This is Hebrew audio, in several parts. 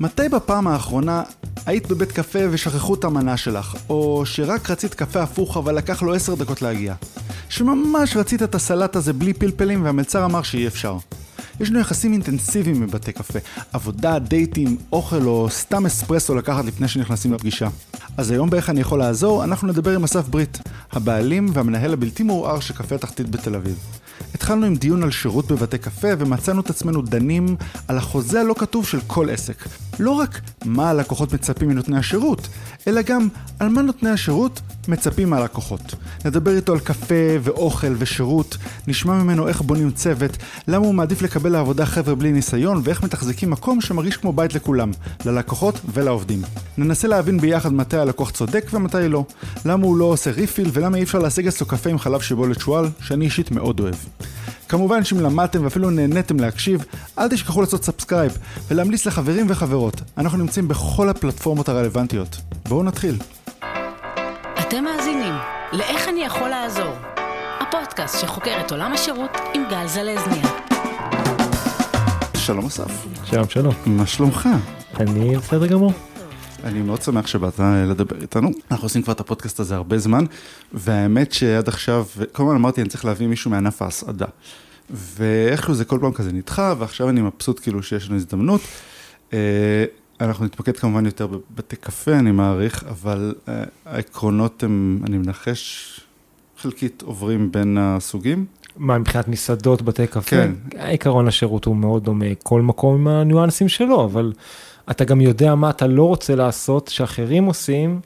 מתי בפעם האחרונה היית בבית קפה ושכחו את המנה שלך, או שרק רצית קפה הפוך אבל לקח לו עשר דקות להגיע? שממש רצית את הסלט הזה בלי פלפלים והמלצר אמר שאי אפשר. יש לנו יחסים אינטנסיביים בבתי קפה, עבודה, דייטים, אוכל או סתם אספרסו לקחת לפני שנכנסים לפגישה. אז היום באיך אני יכול לעזור, אנחנו נדבר עם אסף ברית, הבעלים והמנהל הבלתי מעורער של קפה התחתית בתל אביב. התחלנו עם דיון על שירות בבתי קפה ומצאנו את עצמנו דנים על החוזה הלא כתוב של כל עסק. לא רק מה הלקוחות מצפים מנותני השירות, אלא גם על מה נותני השירות מצפים מהלקוחות. נדבר איתו על קפה ואוכל ושירות, נשמע ממנו איך בונים צוות, למה הוא מעדיף לקבל לעבודה חבר'ה בלי ניסיון ואיך מתחזקים מקום שמרגיש כמו בית לכולם, ללקוחות ולעובדים. ננסה להבין ביחד מתי הלקוח צודק ומתי לא, למה הוא לא עושה ריפיל ולמה אי אפשר להשיג אצלו קפה עם חלב שיבולת שועל, שאני אישית מאוד אוהב. כמובן שאם למדתם ואפילו נהניתם להקשיב, אל תשכחו לעשות subscribe ולהמליץ לחברים וחברות. אנחנו נמצאים בכל הפלטפורמות הרלוונטיות. בואו נתחיל. אתם מאזינים ל"איך אני יכול לעזור", הפודקאסט שחוקר את עולם השירות עם גל זלזניה. שלום אסף. שלום שלום. מה שלומך? אני בסדר גמור. אני מאוד שמח שבאת לדבר איתנו. אנחנו עושים כבר את הפודקאסט הזה הרבה זמן, והאמת שעד עכשיו, כל הזמן אמרתי, אני צריך להביא מישהו מענף ההסעדה. ואיכשהו זה כל פעם כזה נדחה, ועכשיו אני מבסוט כאילו שיש לנו הזדמנות. אה, אנחנו נתמקד כמובן יותר בבתי קפה, אני מעריך, אבל אה, העקרונות הם, אני מנחש, חלקית עוברים בין הסוגים. מה, מבחינת מסעדות, בתי קפה? כן. עיקרון השירות הוא מאוד דומה, כל מקום עם הניואנסים שלו, אבל אתה גם יודע מה אתה לא רוצה לעשות, שאחרים עושים,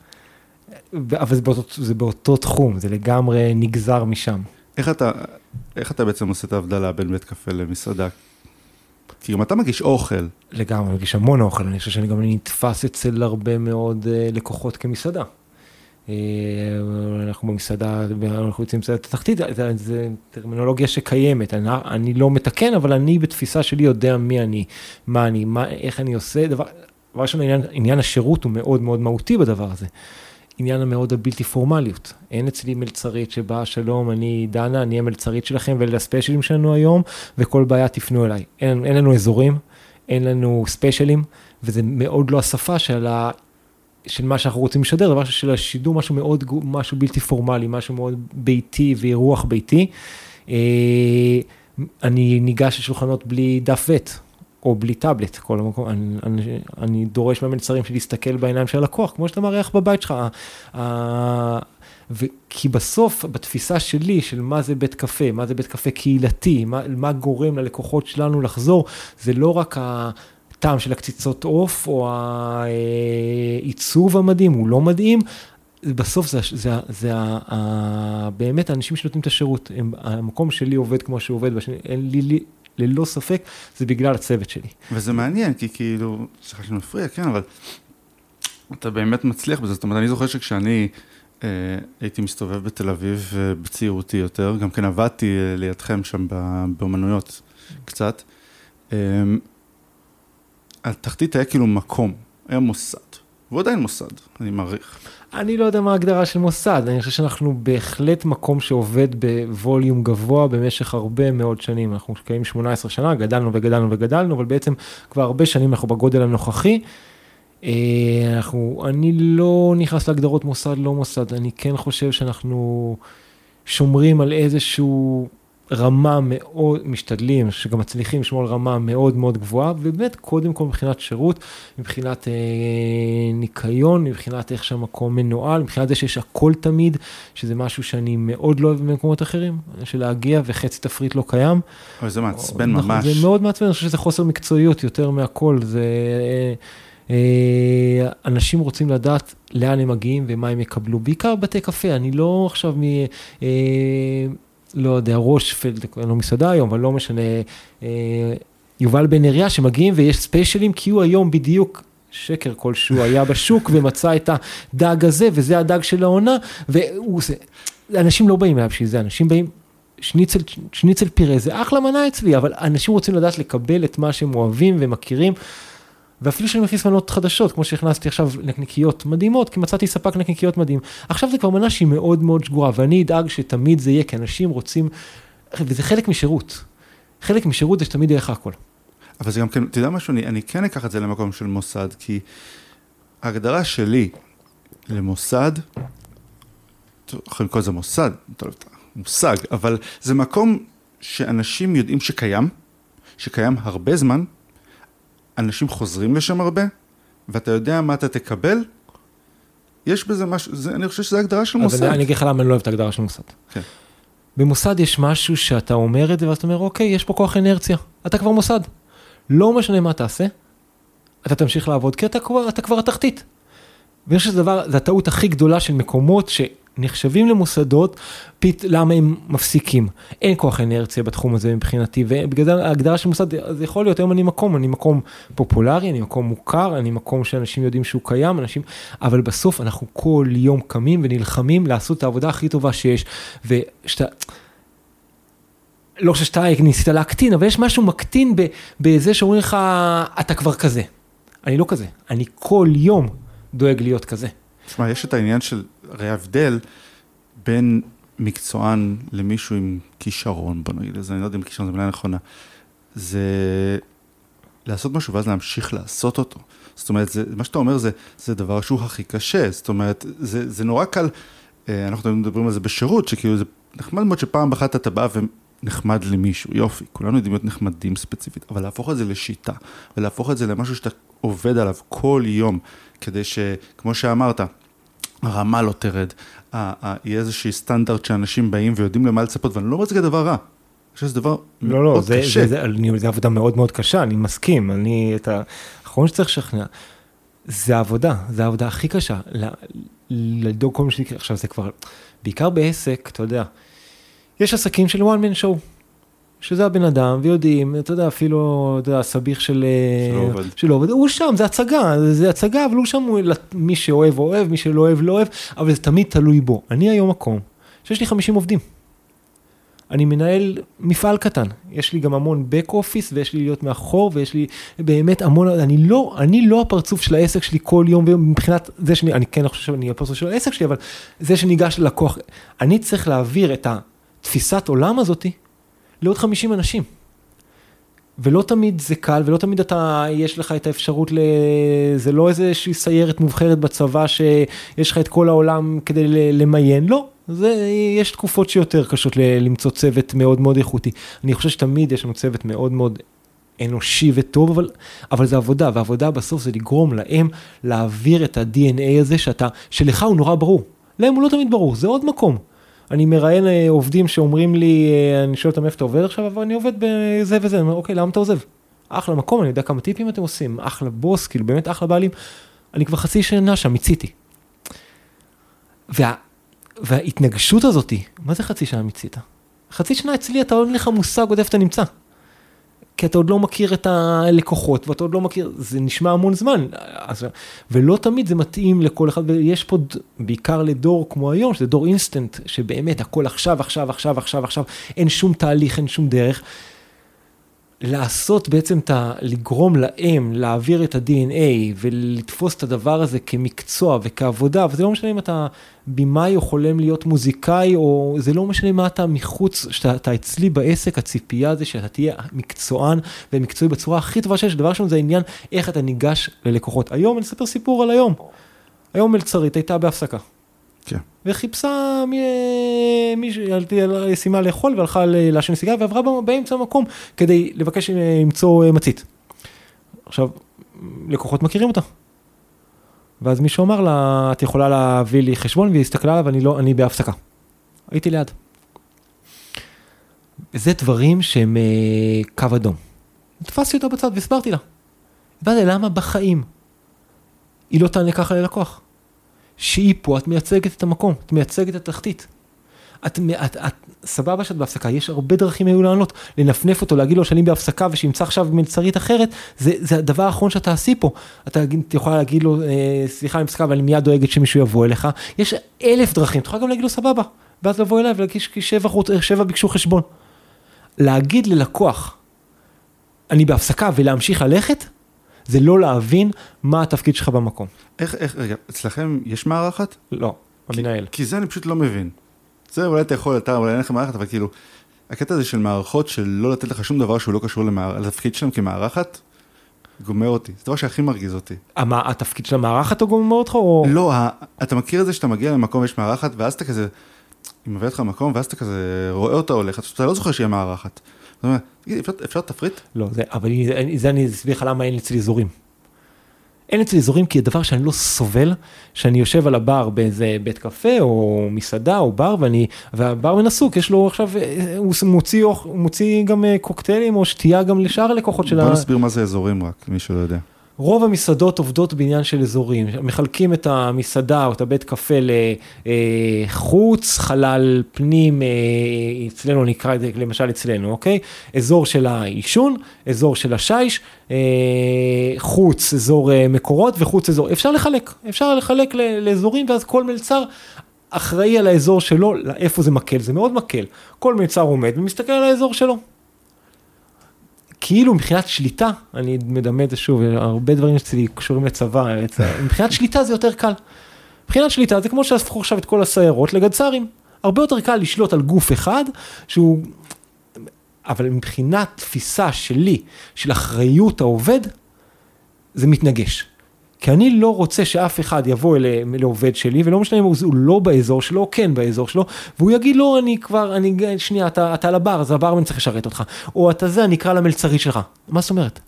אבל זה באותו, זה באותו תחום, זה לגמרי נגזר משם. איך אתה, איך אתה בעצם עושה את ההבדלה בין בית קפה למסעדה? כי אם אתה מגיש אוכל, לגמרי, אני מגיש המון אוכל, אני חושב שאני גם נתפס אצל הרבה מאוד uh, לקוחות כמסעדה. Uh, אנחנו במסעדה, אנחנו יוצאים מסעדת התחתית, זה טרמינולוגיה שקיימת, אני, אני לא מתקן, אבל אני בתפיסה שלי יודע מי אני, מה אני, מה, איך אני עושה, דבר, דבר ראשון, עניין, עניין השירות הוא מאוד מאוד מהותי בדבר הזה. עניין המאוד הבלתי פורמליות. אין אצלי מלצרית שבאה, שלום, אני דנה, אני המלצרית שלכם ואלה הספיישלים שלנו היום, וכל בעיה תפנו אליי. אין, אין לנו אזורים, אין לנו ספיישלים, וזה מאוד לא השפה של, של מה שאנחנו רוצים לשדר, דבר של השידור, משהו מאוד, משהו בלתי פורמלי, משהו מאוד ביתי ואירוח ביתי. אה, אני ניגש לשולחנות בלי דף ועט. או בלי טאבלט, כל המקום, אני, אני, אני דורש מהמלצרים שלי להסתכל בעיניים של הלקוח, כמו שאתה מארח בבית שלך. ו, כי בסוף, בתפיסה שלי של מה זה בית קפה, מה זה בית קפה קהילתי, מה, מה גורם ללקוחות שלנו לחזור, זה לא רק הטעם של הקציצות עוף, או העיצוב המדהים, הוא לא מדהים, בסוף זה, זה, זה, זה ה, באמת האנשים שנותנים את השירות, הם, המקום שלי עובד כמו שהוא עובד, אין לי, לי ללא ספק, זה בגלל הצוות שלי. וזה מעניין, כי כאילו, סליחה שאני מפריע, כן, אבל אתה באמת מצליח בזה, זאת אומרת, אני זוכר שכשאני אה, הייתי מסתובב בתל אביב אה, בצעירותי יותר, גם כן עבדתי אה, לידכם שם באומנויות קצת, אה, התחתית היה כאילו מקום, היה מוסד, והוא עדיין מוסד, אני מעריך. אני לא יודע מה ההגדרה של מוסד, אני חושב שאנחנו בהחלט מקום שעובד בווליום גבוה במשך הרבה מאוד שנים. אנחנו קיימים 18 שנה, גדלנו וגדלנו וגדלנו, אבל בעצם כבר הרבה שנים אנחנו בגודל הנוכחי. אה, אנחנו, אני לא נכנס להגדרות מוסד, לא מוסד, אני כן חושב שאנחנו שומרים על איזשהו רמה מאוד, משתדלים, שגם מצליחים לשמור על רמה מאוד מאוד גבוהה, ובאמת קודם כל מבחינת שירות, מבחינת אה, ניקיון, מבחינת איך שהמקום מנוהל, מבחינת זה שיש הכל תמיד, שזה משהו שאני מאוד לא אוהב במקומות אחרים, של להגיע וחצי תפריט לא קיים. אבל זה מעצבן נכון, ממש. זה מאוד מעצבן, אני חושב שזה חוסר מקצועיות יותר מהכל, זה... אה, אה, אנשים רוצים לדעת לאן הם מגיעים ומה הם יקבלו, בעיקר בתי קפה, אני לא עכשיו מ... לא יודע, רושפלד, אין לו מסעדה היום, אבל לא משנה, אה, יובל בן אריה, שמגיעים ויש ספיישלים, כי הוא היום בדיוק שקר כלשהו היה בשוק ומצא את הדג הזה, וזה הדג של העונה, והוא עושה, אנשים לא באים אליו בשביל זה, אנשים באים, שניצל, שניצל פירה זה אחלה מנה אצלי, אבל אנשים רוצים לדעת לקבל את מה שהם אוהבים ומכירים. ואפילו שאני מכניס מנות חדשות, כמו שהכנסתי עכשיו נקניקיות מדהימות, כי מצאתי ספק נקניקיות מדהים. עכשיו זה כבר מנה שהיא מאוד מאוד שגורה, ואני אדאג שתמיד זה יהיה, כי אנשים רוצים, וזה חלק משירות. חלק משירות זה שתמיד יהיה לך הכל. אבל זה גם כן, אתה יודע משהו, אני, אני כן אקח את זה למקום של מוסד, כי ההגדרה שלי למוסד, יכולים לקרוא לזה מוסד, מושג, אבל זה מקום שאנשים יודעים שקיים, שקיים הרבה זמן, אנשים חוזרים לשם הרבה, ואתה יודע מה אתה תקבל, יש בזה משהו, זה, אני חושב שזו הגדרה של מוסד. אני, אגיד לך למה אני לא אוהב את ההגדרה של מוסד. כן. במוסד יש משהו שאתה אומר את זה, ואז אתה אומר, אוקיי, יש פה כוח אנרציה, אתה כבר מוסד. לא משנה מה תעשה, אתה תמשיך לעבוד, כי אתה כבר, אתה כבר התחתית. ואני חושב שזה דבר, זו הטעות הכי גדולה של מקומות שנחשבים למוסדות, פית, למה הם מפסיקים. אין כוח אנרציה בתחום הזה מבחינתי, ובגלל זה ההגדרה של מוסד, זה יכול להיות, היום אני מקום, אני מקום פופולרי, אני מקום מוכר, אני מקום שאנשים יודעים שהוא קיים, אנשים, אבל בסוף אנחנו כל יום קמים ונלחמים לעשות את העבודה הכי טובה שיש, ושאתה... לא חושב שאתה ניסית להקטין, אבל יש משהו מקטין בזה שאומרים לך, אתה כבר כזה. אני לא כזה, אני כל יום דואג להיות כזה. תשמע, יש את העניין של, הרי ההבדל בין מקצוען למישהו עם כישרון, בוא נגיד לזה, אני לא יודע אם כישרון זו מילה נכונה, זה לעשות משהו ואז להמשיך לעשות אותו. זאת אומרת, זה, מה שאתה אומר זה, זה דבר שהוא הכי קשה, זאת אומרת, זה, זה נורא קל, אה, אנחנו מדברים על זה בשירות, שכאילו זה נחמד מאוד שפעם אחת אתה בא ונחמד למישהו, יופי, כולנו יודעים להיות נחמדים ספציפית, אבל להפוך את זה לשיטה, ולהפוך את זה למשהו שאתה עובד עליו כל יום, כדי שכמו שאמרת, הרמה לא תרד, יהיה איזשהי סטנדרט שאנשים באים ויודעים למה לצפות, ואני לא אומר את זה כדבר רע, אני חושב שזה דבר לא, לא, מאוד זה, קשה. זה, זה, אני- זה עבודה מאוד מאוד קשה, אני מסכים, אני, את האחרון שצריך לשכנע, זה עבודה, זה העבודה הכי קשה, לדאוג כל מה שיקרה, עכשיו זה כבר, בעיקר בעסק, אתה יודע, יש עסקים של one man show, שזה הבן אדם, ויודעים, אתה יודע, אפילו, אתה יודע, הסביך של... שלא אה, עובד. שלא עובד, הוא שם, זה הצגה, זה, זה הצגה, אבל הוא שם, הוא, מי שאוהב אוהב, מי שלא אוהב לא אוהב, אבל זה תמיד תלוי בו. אני היום מקום שיש לי 50 עובדים. אני מנהל מפעל קטן, יש לי גם המון back office ויש לי להיות מאחור ויש לי באמת המון, אני לא, אני לא הפרצוף של העסק שלי כל יום ויום מבחינת זה שאני, אני כן חושב שאני הפרצוף של העסק שלי, אבל זה שניגש ללקוח, אני צריך להעביר את התפיסת עולם הזאתי לעוד 50 אנשים. ולא תמיד זה קל, ולא תמיד אתה, יש לך את האפשרות ל... זה לא איזושהי סיירת מובחרת בצבא שיש לך את כל העולם כדי למיין, לא. זה, יש תקופות שיותר קשות ל- למצוא צוות מאוד מאוד איכותי. אני חושב שתמיד יש לנו צוות מאוד מאוד אנושי וטוב, אבל, אבל זה עבודה, ועבודה בסוף זה לגרום להם להעביר את ה-DNA הזה שאתה, שלך הוא נורא ברור. להם הוא לא תמיד ברור, זה עוד מקום. אני מראיין אה, עובדים שאומרים לי, אה, אני שואל אותם איפה אתה עובד עכשיו, אבל אני עובד בזה וזה, אני אומר, אוקיי, למה אתה עוזב? אחלה מקום, אני יודע כמה טיפים אתם עושים, אחלה בוס, כאילו באמת אחלה בעלים. אני כבר חצי שנה שם, מיציתי. וה, וההתנגשות הזאתי, מה זה חצי שנה מיצית? חצי שנה אצלי אתה אין לך מושג עוד איפה אתה נמצא. כי אתה עוד לא מכיר את הלקוחות, ואתה עוד לא מכיר, זה נשמע המון זמן, אז, ולא תמיד זה מתאים לכל אחד, ויש פה בעיקר לדור כמו היום, שזה דור אינסטנט, שבאמת הכל עכשיו, עכשיו, עכשיו, עכשיו, עכשיו, אין שום תהליך, אין שום דרך. לעשות בעצם את ה... לגרום להם להעביר את ה-DNA ולתפוס את הדבר הזה כמקצוע וכעבודה, וזה לא משנה אם אתה במאי או חולם להיות מוזיקאי, או זה לא משנה מה אתה מחוץ, שאתה אתה אצלי בעסק, הציפייה זה שאתה תהיה מקצוען ומקצועי בצורה הכי טובה שיש. דבר ראשון זה העניין איך אתה ניגש ללקוחות. היום אני אספר סיפור על היום. היום מלצרית הייתה בהפסקה. כן. וחיפשה מישהי, סיימה לאכול והלכה לעשן סיגריה ועברה באמצע המקום כדי לבקש אה, למצוא אה, מצית. עכשיו, לקוחות מכירים אותה. ואז מישהו אמר לה, את יכולה להביא לי חשבון, והיא הסתכלה עליו, אני לא, אני בהפסקה. הייתי ליד. וזה דברים שהם אה, קו אדום. תפסתי אותה בצד והסברתי לה. הסברתי לה למה בחיים היא לא תענה ככה ללקוח. שהיא פה, את מייצגת את המקום, את מייצגת את התחתית. את, את, את, סבבה שאת בהפסקה, יש הרבה דרכים היו לענות, לנפנף אותו, להגיד לו שאני בהפסקה ושימצא עכשיו מלצרית אחרת, זה, זה הדבר האחרון שאתה תעשי פה. אתה את יכולה להגיד לו, אה, סליחה, אני בהפסקה, אבל אני מיד דואגת שמישהו יבוא אליך. יש אלף דרכים, את יכולה גם להגיד לו סבבה, ואז לבוא אליי ולהגיד שבע, חוץ- שבע ביקשו חשבון. להגיד ללקוח, אני בהפסקה ולהמשיך ללכת, זה לא להבין מה התפקיד שלך במקום. איך, איך, רגע, אצלכם יש מערכת? לא, המנהל. כי זה אני פשוט לא מבין. זה אולי אתה יכול, אתה אולי אין לך מערכת, אבל כאילו, הקטע הזה של מערכות של לא לתת לך שום דבר שהוא לא קשור למער... לתפקיד שלהם כמארחת, גומר אותי. זה הדבר שהכי מרגיז אותי. המה, התפקיד של המארחת הוא גומר אותך או... לא, ה... אתה מכיר את זה שאתה מגיע למקום ויש מארחת, ואז אתה כזה, היא מביאה אותך למקום, ואז אתה כזה רואה אותה הולכת, אתה לא זוכר שיהיה מארחת. תגיד, אפשר, תפריט? לא, זה, אבל אני- זה אני אסביר לך למה אין אצלי אזורים. אין אצלי אזורים כי הדבר שאני לא סובל, שאני יושב על הבר באיזה בית קפה או מסעדה או בר ואני, והברמן עסוק, יש לו עכשיו, אה, הוא מוציא, הוא מוציא גם אה, קוקטיילים או שתייה גם לשאר הלקוחות של בוא ה... נסביר מה זה אזורים רק, מי שלא יודע. רוב המסעדות עובדות בעניין של אזורים, מחלקים את המסעדה או את הבית קפה לחוץ, חלל פנים, אה, אצלנו נקרא את זה למשל אצלנו, אוקיי? אזור של העישון, אזור של השיש, אה, חוץ אזור אה, מקורות וחוץ אזור, אפשר לחלק, אפשר לחלק לאזורים ואז כל מלצר אחראי על האזור שלו, איפה זה מקל, זה מאוד מקל. כל מלצר עומד ומסתכל על האזור שלו. כאילו מבחינת שליטה, אני מדמה את זה שוב, הרבה דברים אצלי קשורים לצבא, מבחינת שליטה זה יותר קל. מבחינת שליטה זה כמו שהפכו עכשיו את כל הסיירות לגדס"רים. הרבה יותר קל לשלוט על גוף אחד שהוא... אבל מבחינת תפיסה שלי, של אחריות העובד, זה מתנגש. כי אני לא רוצה שאף אחד יבוא אל, לעובד שלי, ולא משנה אם הוא הוא לא באזור שלו או כן באזור שלו, והוא יגיד לו, אני כבר, אני, שנייה, אתה, אתה על הבר, אז הברמן צריך לשרת אותך, או אתה זה, אני אקרא למלצרית שלך. מה זאת אומרת?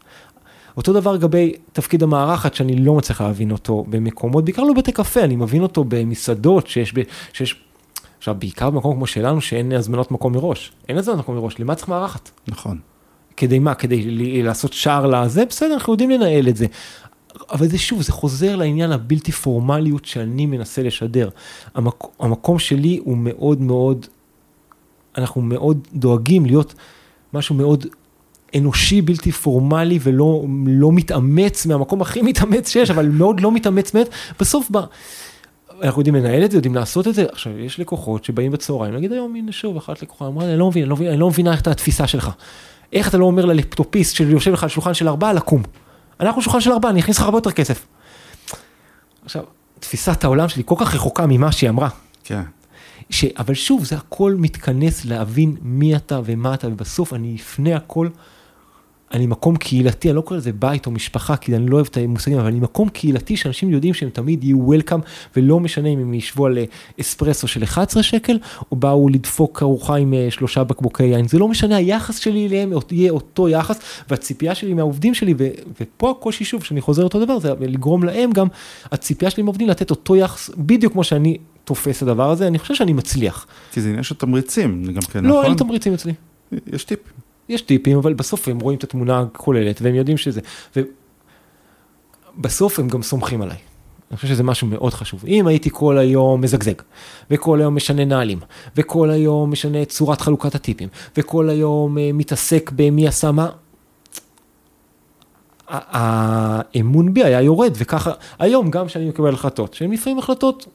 אותו דבר לגבי תפקיד המארחת, שאני לא מצליח להבין אותו במקומות, בעיקר לא בתי קפה, אני מבין אותו במסעדות, שיש, ב, שיש עכשיו, בעיקר במקום כמו שלנו, שאין הזמנות מקום מראש. אין הזמנות מקום מראש, למה צריך מארחת? נכון. כדי מה? כדי לעשות שער לזה? בסדר, אנחנו יודעים לנהל את זה. אבל זה שוב, זה חוזר לעניין הבלתי פורמליות שאני מנסה לשדר. המק, המקום שלי הוא מאוד מאוד, אנחנו מאוד דואגים להיות משהו מאוד אנושי, בלתי פורמלי ולא לא מתאמץ מהמקום הכי מתאמץ שיש, אבל מאוד לא מתאמץ באמת. בסוף, ב... אנחנו יודעים לנהל את זה, יודעים לעשות את זה. עכשיו, יש לקוחות שבאים בצהריים, נגיד היום, הנה שוב, אחת לקוחה אמרה לא אני לא מבין, אני לא מבינה איך את התפיסה שלך. איך אתה לא אומר ללפטופיסט שיושב לך על שולחן של ארבעה לקום? אנחנו שולחן של ארבעה, אני אכניס לך הרבה יותר כסף. עכשיו, תפיסת העולם שלי כל כך רחוקה ממה שהיא אמרה. כן. ש... אבל שוב, זה הכל מתכנס להבין מי אתה ומה אתה, ובסוף אני אפנה הכל, אני מקום קהילתי, אני לא קורא לזה בית או משפחה, כי אני לא אוהב את המושגים, אבל אני מקום קהילתי שאנשים יודעים שהם תמיד יהיו וולקאם, ולא משנה אם הם ישבו על אה, אספרסו של 11 שקל, או באו לדפוק ארוחה עם אה, שלושה בקבוקי יין, זה לא משנה, היחס שלי אליהם יהיה אותו יחס, והציפייה שלי מהעובדים שלי, ו... ופה הקושי שוב, שאני חוזר אותו דבר, זה לגרום להם גם, הציפייה שלי מהעובדים לתת אותו יחס, בדיוק כמו שאני תופס הדבר הזה, אני חושב שאני מצליח. כי זה עניין של תמריצים, גם כן, לא, נכון? אין תמריצים אצלי. יש טיפ. יש טיפים, אבל בסוף הם רואים את התמונה הכוללת, והם יודעים שזה, ובסוף הם גם סומכים עליי. אני חושב שזה משהו מאוד חשוב. אם הייתי כל היום מזגזג, וכל היום משנה נהלים, וכל היום משנה את צורת חלוקת הטיפים, וכל היום uh, מתעסק במי עשה מה, האמון בי היה יורד, וככה, היום גם כשאני מקבל החלטות, שהן לפעמים החלטות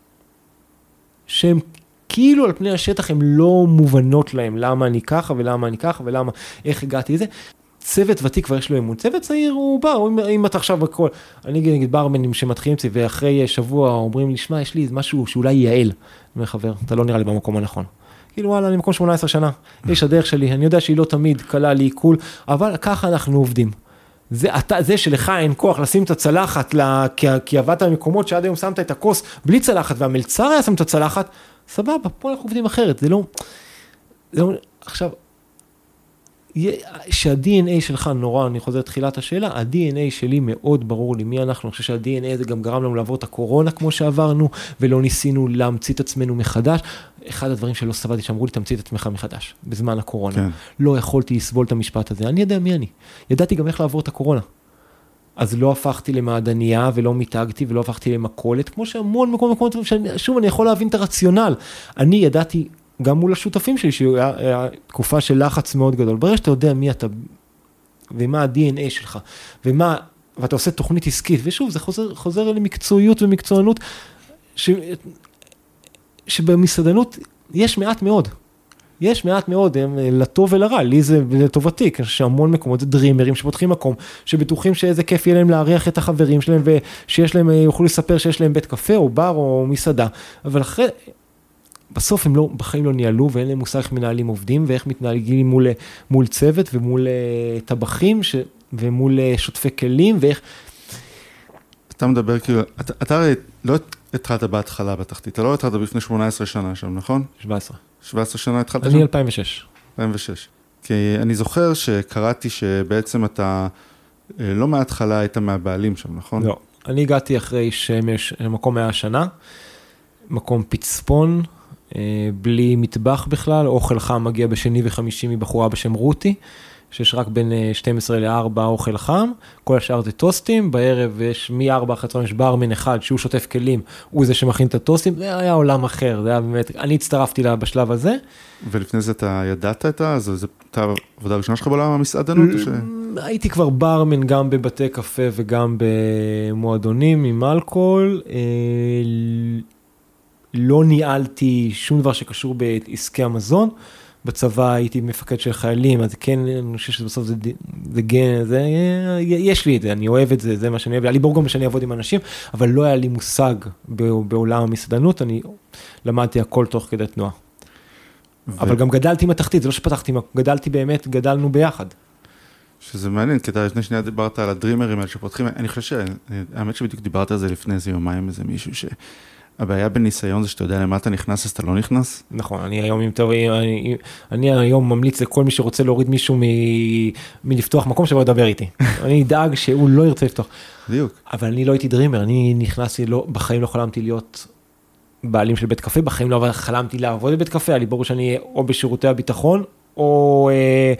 שהן כאילו על פני השטח הן לא מובנות להם, למה אני ככה ולמה אני ככה ולמה, איך הגעתי לזה. צוות ותיק כבר יש לו אמון, צוות צעיר הוא בא, אם, אם אתה עכשיו בכל, אני אגיד נגיד ברמנים שמתחילים אצלי ואחרי שבוע אומרים לי, שמע, יש לי משהו שאולי ייעל. אני אומר, חבר, אתה לא נראה לי במקום הנכון. כאילו וואלה, אני במקום 18 שנה, יש הדרך שלי, אני יודע שהיא לא תמיד קלה לי עיכול, אבל ככה אנחנו עובדים. זה, אתה, זה שלך אין כוח לשים את הצלחת, לה, כי, כי עבדת במקומות שעד היום שמת את הכוס בלי צלחת והמלצר היה שם את הצלחת, סבבה, פה אנחנו עובדים אחרת, זה לא, זה לא עכשיו, שה-DNA שלך נורא, אני חוזר לתחילת השאלה, ה-DNA שלי מאוד ברור לי מי אנחנו, אני חושב שה-DNA הזה גם גרם לנו לעבור את הקורונה כמו שעברנו, ולא ניסינו להמציא את עצמנו מחדש. אחד הדברים שלא סבלתי, שאמרו לי, תמציא את עצמך מחדש, בזמן הקורונה. כן. לא יכולתי לסבול את המשפט הזה, אני יודע מי אני. ידעתי גם איך לעבור את הקורונה. אז לא הפכתי למעדניה ולא מיתגתי ולא הפכתי למכולת, כמו שהמון מקומות, שוב, אני יכול להבין את הרציונל. אני ידעתי, גם מול השותפים שלי, שהיה תקופה של לחץ מאוד גדול. ברגע שאתה יודע מי אתה ומה ה-DNA שלך, ומה, ואתה עושה תוכנית עסקית, ושוב, זה חוזר, חוזר למקצועיות ומקצוענות, ש, שבמסעדנות יש מעט מאוד. יש מעט מאוד, הם, לטוב ולרע, לי זה לטובתי, כי אני חושב שהמון מקומות זה דרימרים שפותחים מקום, שבטוחים שאיזה כיף יהיה להם לארח את החברים שלהם, ושיש להם, יוכלו לספר שיש להם בית קפה או בר או מסעדה, אבל אחרי, בסוף הם לא, בחיים לא ניהלו ואין להם מושג איך מנהלים עובדים ואיך מתנהגים מול, מול צוות ומול uh, טבחים ש, ומול שוטפי כלים ואיך... אתה מדבר כאילו, אתה הרי לא התחלת בהתחלה בתחתית, אתה לא התחלת לפני 18 שנה שם, נכון? 17. 17 שנה התחלת שם? אני 2006. 2006. כי אני זוכר שקראתי שבעצם אתה אה, לא מההתחלה היית מהבעלים שם, נכון? לא, אני הגעתי אחרי שמש, מקום היה שנה, מקום פצפון, אה, בלי מטבח בכלל, אוכל חם מגיע בשני וחמישי מבחורה בשם רותי. שיש רק בין 12 אה, ל-4 אוכל חם, כל השאר זה טוסטים, בערב יש מ-4 אחרי הצהריים יש ברמן אחד שהוא שוטף כלים, הוא זה שמכין את הטוסטים, זה היה עולם אחר, זה היה באמת, אני הצטרפתי לה בשלב הזה. ולפני זה אתה ידעת את ה... זו הייתה העבודה הראשונה שלך בעולם המסעדנות? ש... הייתי כבר ברמן גם בבתי קפה וגם במועדונים עם אלכוהול. אה, לא ניהלתי שום דבר שקשור בעסקי המזון. בצבא הייתי מפקד של חיילים, אז כן, אני חושב שבסוף זה, זה גן, זה, יש לי את זה, אני אוהב את זה, זה מה שאני אוהב, היה לי ברור גם שאני אעבוד עם אנשים, אבל לא היה לי מושג בעולם המסעדנות, אני למדתי הכל תוך כדי תנועה. ו... אבל גם גדלתי עם התחתית, זה לא שפתחתי, גדלתי באמת, גדלנו ביחד. שזה מעניין, כי אתה לפני שנייה דיברת על הדרימרים האלה שפותחים, אני חושב, האמת שבדיוק דיברת על זה לפני איזה יומיים, איזה מישהו ש... הבעיה בניסיון זה שאתה יודע למה אתה נכנס אז אתה לא נכנס. נכון, אני היום עם תיאוריה, אני, אני היום ממליץ לכל מי שרוצה להוריד מישהו מ, מלפתוח מקום שבו לדבר איתי. אני אדאג שהוא לא ירצה לפתוח. בדיוק. אבל אני לא הייתי דרימר, אני נכנסתי, לא, בחיים לא חלמתי להיות בעלים של בית קפה, בחיים לא חלמתי לעבוד בבית קפה, היה לי ברור שאני אהיה או בשירותי הביטחון, או... אה,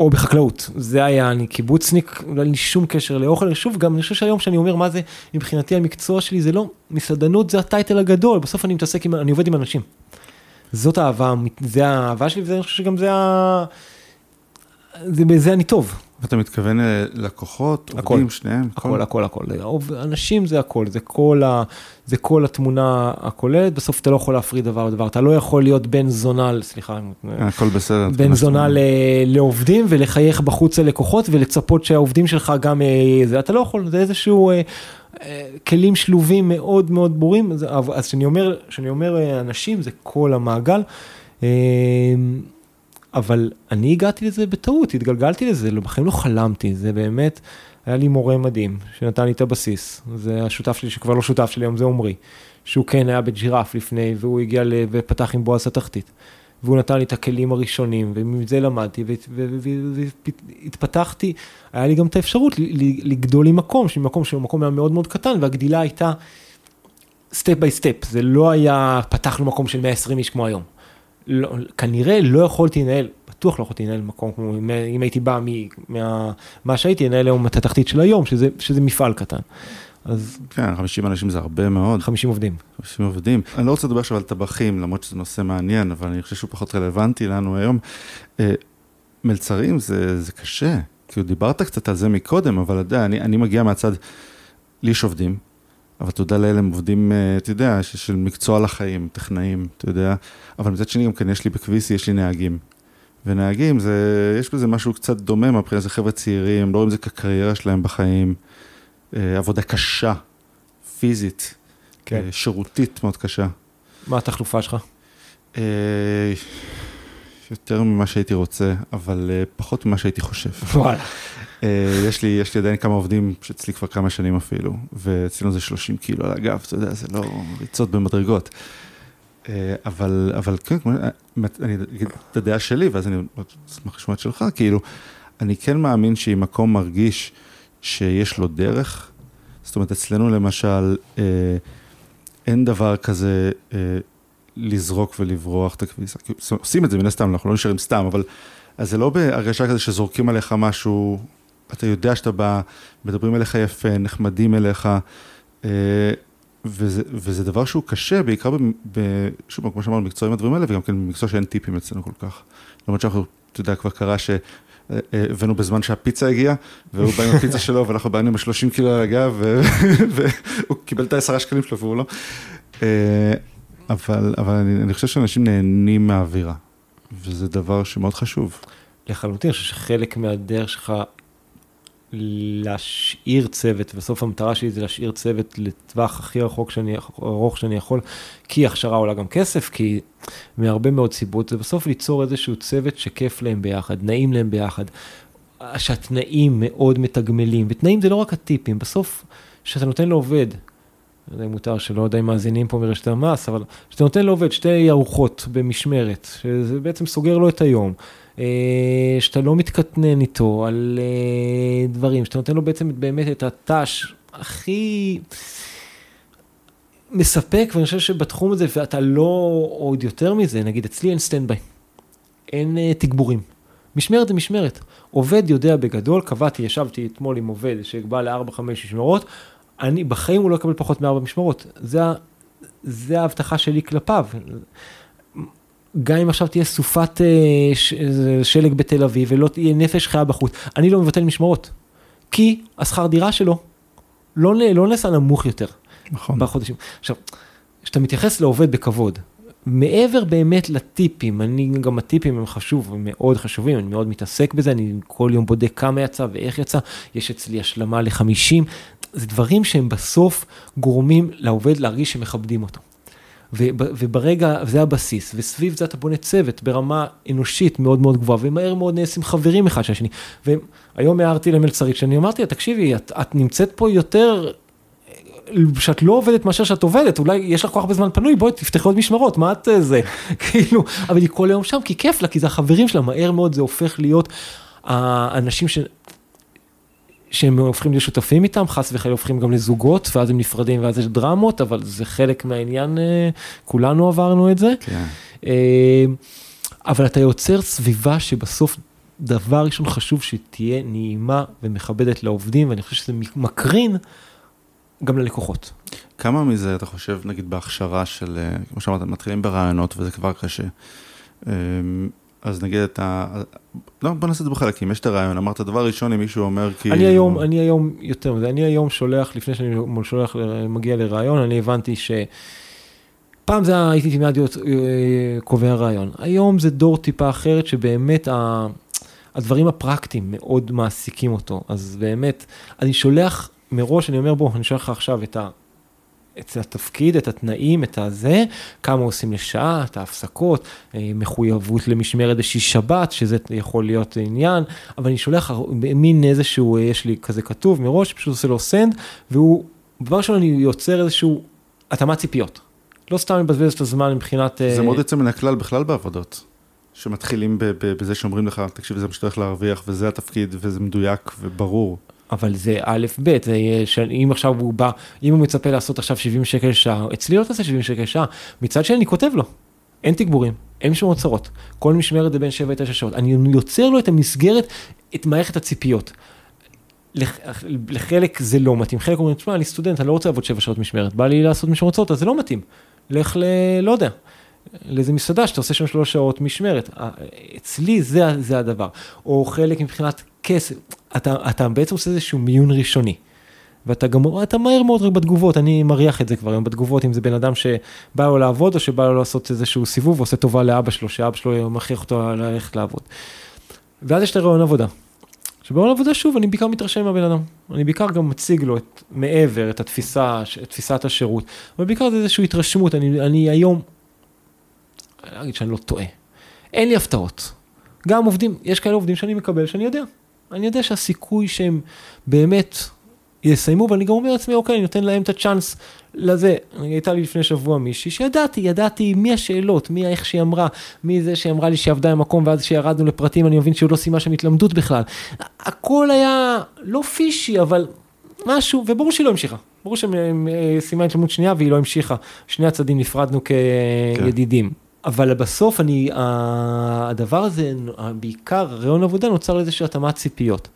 או בחקלאות, זה היה, אני קיבוצניק, לא היה לי שום קשר לאוכל, שוב, גם אני חושב שהיום שאני אומר מה זה מבחינתי המקצוע שלי, זה לא, מסעדנות זה הטייטל הגדול, בסוף אני מתעסק עם, אני עובד עם אנשים. זאת האהבה, זה האהבה שלי, ואני חושב שגם זה ה... זה, בזה אני טוב. אתה מתכוון אה, לקוחות, עובדים, שניהם? הכל, הכל, הכל. אנשים זה הכל, זה כל, ה, זה כל התמונה הכוללת, בסוף אתה לא יכול להפריד דבר לדבר, אתה לא יכול להיות בן זונה, סליחה, הכל בסדר. בן זונה ל, לעובדים ולחייך בחוץ ללקוחות ולצפות שהעובדים שלך גם, אה, זה, אתה לא יכול, זה איזשהו... אה, כלים שלובים מאוד מאוד ברורים, אז כשאני אומר, אומר אנשים, זה כל המעגל. אבל אני הגעתי לזה בטעות, התגלגלתי לזה, בחיים לא חלמתי, זה באמת, היה לי מורה מדהים, שנתן לי את הבסיס, זה השותף שלי שכבר לא שותף שלי היום, זה עמרי, שהוא כן היה בג'ירף לפני, והוא הגיע ל... ופתח עם בועז התחתית. והוא נתן לי את הכלים הראשונים, ומזה למדתי, והתפתחתי, היה לי גם את האפשרות לגדול עם מקום, שמקום שהוא מקום היה מאוד מאוד קטן, והגדילה הייתה step by step, זה לא היה, פתחנו מקום של 120 איש כמו היום. לא, כנראה לא יכולתי לנהל, בטוח לא יכולתי לנהל מקום כמו, אם, אם הייתי בא ממה שהייתי, לנהל היום את התחתית של היום, שזה, שזה מפעל קטן. אז... כן, 50 אנשים זה הרבה מאוד. 50 עובדים. 50 עובדים. אני לא רוצה לדבר עכשיו על טבחים, למרות שזה נושא מעניין, אבל אני חושב שהוא פחות רלוונטי לנו היום. אה, מלצרים זה, זה קשה, כאילו דיברת קצת על זה מקודם, אבל אתה יודע, אני, אני מגיע מהצד, לי יש עובדים, אבל תודה לאל הם עובדים, אה, אתה יודע, של מקצוע לחיים, טכנאים, אתה יודע, אבל מצד שני גם כן יש לי בכביסי, יש לי נהגים. ונהגים, זה, יש בזה משהו קצת דומה מבחינת זה חבר'ה צעירים, לא רואים את זה כקריירה שלהם בחיים, אה, עבודה קשה, פיזית, כן. אה, שירותית מאוד קשה. מה התחלופה שלך? יותר ממה שהייתי רוצה, אבל פחות ממה שהייתי חושב. וואלה. אה, יש לי, יש לי עדיין כמה עובדים שאצלי כבר כמה שנים אפילו, ואצלנו זה 30 קילו על הגב, אתה יודע, זה לא ריצות במדרגות. אה, אבל, אבל כן, אני אגיד את הדעה שלי, ואז אני אשמח לשמוע את שלך, כאילו, אני כן מאמין שאם מקום מרגיש שיש לו דרך, זאת אומרת, אצלנו למשל, אה, אין דבר כזה לזרוק ולברוח את הכביסה. עושים את זה מן הסתם, אנחנו לא נשארים סתם, אבל... אז זה לא בהרגשה כזה שזורקים עליך משהו אתה יודע שאתה בא, מדברים אליך יפה, נחמדים אליך, אה, וזה, וזה דבר שהוא קשה, בעיקר, ב, שוב, כמו שאמרנו, מקצועים הדברים האלה, וגם כן במקצוע שאין טיפים אצלנו כל כך. למרות שאנחנו, אתה יודע, כבר קרה שהבאנו בזמן שהפיצה הגיעה, והוא בא עם הפיצה שלו, ואנחנו באנו עם ה-30 קילו על הגב, והוא קיבל את ה-10 שקלים שלו והוא לא. אה, אבל, אבל אני, אני חושב שאנשים נהנים מהאווירה, וזה דבר שמאוד חשוב. לחלוטין, אני חושב שחלק מהדרך שלך להשאיר צוות, בסוף המטרה שלי זה להשאיר צוות לטווח הכי רחוק שאני, ארוך שאני יכול, כי הכשרה עולה גם כסף, כי מהרבה מאוד סיבות, זה בסוף ליצור איזשהו צוות שכיף להם ביחד, נעים להם ביחד, שהתנאים מאוד מתגמלים, ותנאים זה לא רק הטיפים, בסוף, כשאתה נותן לעובד, לא יודע אם מותר שלא יודע אם מאזינים פה מרשת המס, אבל כשאתה נותן לעובד שתי ארוחות במשמרת, שזה בעצם סוגר לו את היום, שאתה לא מתקטנן איתו על אה, דברים, שאתה נותן לו בעצם באמת את הת"ש הכי מספק, ואני חושב שבתחום הזה, ואתה לא עוד יותר מזה, נגיד אצלי אין סטנדביי, אין אה, תגבורים. משמרת זה משמרת. עובד יודע בגדול, קבעתי, ישבתי אתמול עם עובד שבא ל-4-5 משמרות, אני, בחיים הוא לא יקבל פחות מ-4 משמרות. זה, זה ההבטחה שלי כלפיו. גם אם עכשיו תהיה סופת אה, שלג בתל אביב ולא תהיה נפש חיה בחוץ, אני לא מבטל משמרות. כי השכר דירה שלו לא, לא נעשה נמוך יותר. נכון. בחודשים. עכשיו, כשאתה מתייחס לעובד בכבוד, מעבר באמת לטיפים, אני, גם הטיפים הם חשוב, הם מאוד חשובים, אני מאוד מתעסק בזה, אני כל יום בודק כמה יצא ואיך יצא, יש אצלי השלמה ל-50, זה דברים שהם בסוף גורמים לעובד להרגיש שמכבדים אותו. וברגע, זה הבסיס, וסביב זה אתה בונה צוות ברמה אנושית מאוד מאוד גבוהה, ומהר מאוד נעשים חברים אחד של השני. והיום הערתי למלצרית שאני אמרתי לה, תקשיבי, את, את נמצאת פה יותר, שאת לא עובדת מאשר שאת עובדת, אולי יש לך כל כך הרבה זמן פנוי, בואי תפתחי עוד משמרות, מה את אה, זה, כאילו, אבל היא כל היום שם, כי כיף לה, כי זה החברים שלה, מהר מאוד זה הופך להיות האנשים ש... שהם הופכים להיות שותפים איתם, חס וחלילה הופכים גם לזוגות, ואז הם נפרדים ואז יש דרמות, אבל זה חלק מהעניין, אה, כולנו עברנו את זה. כן. אה, אבל אתה יוצר סביבה שבסוף, דבר ראשון חשוב שתהיה נעימה ומכבדת לעובדים, ואני חושב שזה מקרין גם ללקוחות. כמה מזה אתה חושב, נגיד, בהכשרה של, אה, כמו שאמרת, מתחילים ברעיונות וזה כבר קשה. אז נגיד אתה, לא, בוא נעשה את זה בחלקים, יש את הרעיון, אמרת דבר ראשון אם מישהו אומר כי... אני היום, אני היום יותר מזה, אני היום שולח, לפני שאני שולח, מגיע לרעיון, אני הבנתי ש... פעם זה הייתי מיד להיות אה, קובע רעיון, היום זה דור טיפה אחרת שבאמת ה... הדברים הפרקטיים מאוד מעסיקים אותו, אז באמת, אני שולח מראש, אני אומר בוא, אני שולח לך עכשיו את ה... את התפקיד, את התנאים, את הזה, כמה עושים לשעה, את ההפסקות, אה, מחויבות למשמרת בשיש שבת, שזה יכול להיות עניין, אבל אני שולח מין איזשהו, אה, יש לי כזה כתוב מראש, פשוט עושה לו סנד, והוא, דבר ראשון אני יוצר איזשהו התאמת ציפיות. לא סתם מבזבז את הזמן מבחינת... זה אה, מאוד יוצא מן הכלל בכלל בעבודות. שמתחילים בזה שאומרים לך, תקשיב, זה מה שאתה הולך להרוויח, וזה התפקיד, וזה מדויק וברור. אבל זה א', ב', זה יהיה, אם עכשיו הוא בא, אם הוא מצפה לעשות עכשיו 70 שקל שעה, אצלי לא תעשה 70 שקל שעה, מצד שני אני כותב לו, אין תגבורים, אין שום הוצאות, כל משמרת זה בין 7 ל-9 שעות, אני יוצר לו את המסגרת, את מערכת הציפיות. לחלק זה לא מתאים, חלק אומרים, תשמע, אני סטודנט, אני לא רוצה לעבוד 7 שעות משמרת, בא לי לעשות משמרות אז זה לא מתאים. לך ל... לא יודע, לאיזה מסעדה שאתה עושה שם שלוש שעות משמרת. אצלי זה, זה הדבר. או חלק מבחינת כסף, אתה, אתה בעצם עושה איזשהו מיון ראשוני. ואתה גם, אתה מהר מאוד רק בתגובות, אני מריח את זה כבר היום בתגובות, אם זה בן אדם שבא לו לעבוד או שבא לו לעשות איזשהו סיבוב ועושה טובה לאבא שלו, שאבא שלו מכריח אותו ללכת לעבוד. ואז יש את הרעיון עבודה. שברעיון עבודה שוב, אני בעיקר מתרשם מהבן אדם. אני בעיקר גם מציג לו את מעבר, את התפיסה, את תפיסת השירות. אבל בעיקר זה איזושהי התרשמות, אני, אני היום, אני לא אגיד שאני לא טועה. אין לי הפתעות. גם עובדים, יש כאלה עובדים שאני מקבל שאני יודע. אני יודע שהסיכוי שהם באמת יסיימו, ואני גם אומר לעצמי, אוקיי, אני נותן להם את הצ'אנס לזה. הייתה לי לפני שבוע מישהי שידעתי, ידעתי מי השאלות, מי איך שהיא אמרה, מי זה שאמרה לי שהיא עבדה במקום, ואז כשירדנו לפרטים אני מבין שהיא לא סיימה שם התלמדות בכלל. הכל היה לא פישי, אבל משהו, וברור שהיא לא המשיכה. ברור שהיא אה, סיימה התלמדות שנייה והיא לא המשיכה. שני הצדדים נפרדנו כידידים. כן. אבל בסוף אני, הדבר הזה, בעיקר רעיון עבודה נוצר לאיזושהי התאמת ציפיות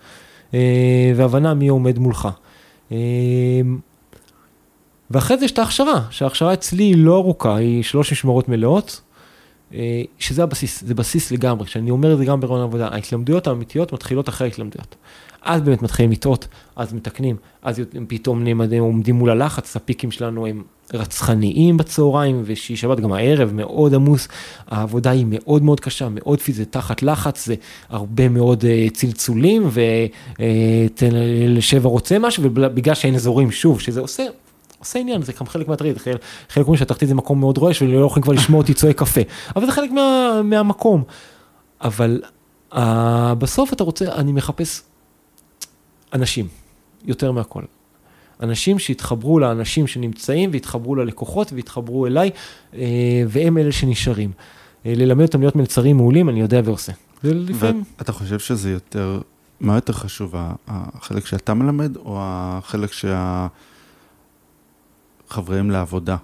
אה, והבנה מי עומד מולך. אה, ואחרי זה יש את ההכשרה, שההכשרה אצלי היא לא ארוכה, היא שלוש משמרות מלאות. אה, שזה הבסיס, זה בסיס לגמרי, שאני אומר את זה גם ברעיון העבודה, ההתלמדויות האמיתיות מתחילות אחרי ההתלמדויות. אז באמת מתחילים לטעות, אז מתקנים, אז פתאום נעמדים, עומדים מול הלחץ, הפיקים שלנו הם רצחניים בצהריים, ושישי שבת גם הערב מאוד עמוס, העבודה היא מאוד מאוד קשה, מאוד פיזית, תחת לחץ, זה הרבה מאוד uh, צלצולים, ולשבע uh, רוצה משהו, ובגלל שאין אזורים, שוב, שזה עושה עושה עניין, זה גם חלק מהטריד, חלק, חלק אומרים שהתחתית זה מקום מאוד רועש ולא יכולים כבר לשמוע אותי צועק קפה, אבל זה חלק מה, מהמקום. אבל uh, בסוף אתה רוצה, אני מחפש אנשים, יותר מהכל. אנשים שהתחברו לאנשים שנמצאים והתחברו ללקוחות והתחברו אליי, אה, והם אלה שנשארים. אה, ללמד אותם להיות מלצרים מעולים, אני יודע ועושה. ולפעמים... ואתה חושב שזה יותר, מה יותר חשוב, החלק שאתה מלמד או החלק שהחבריהם לעבודה?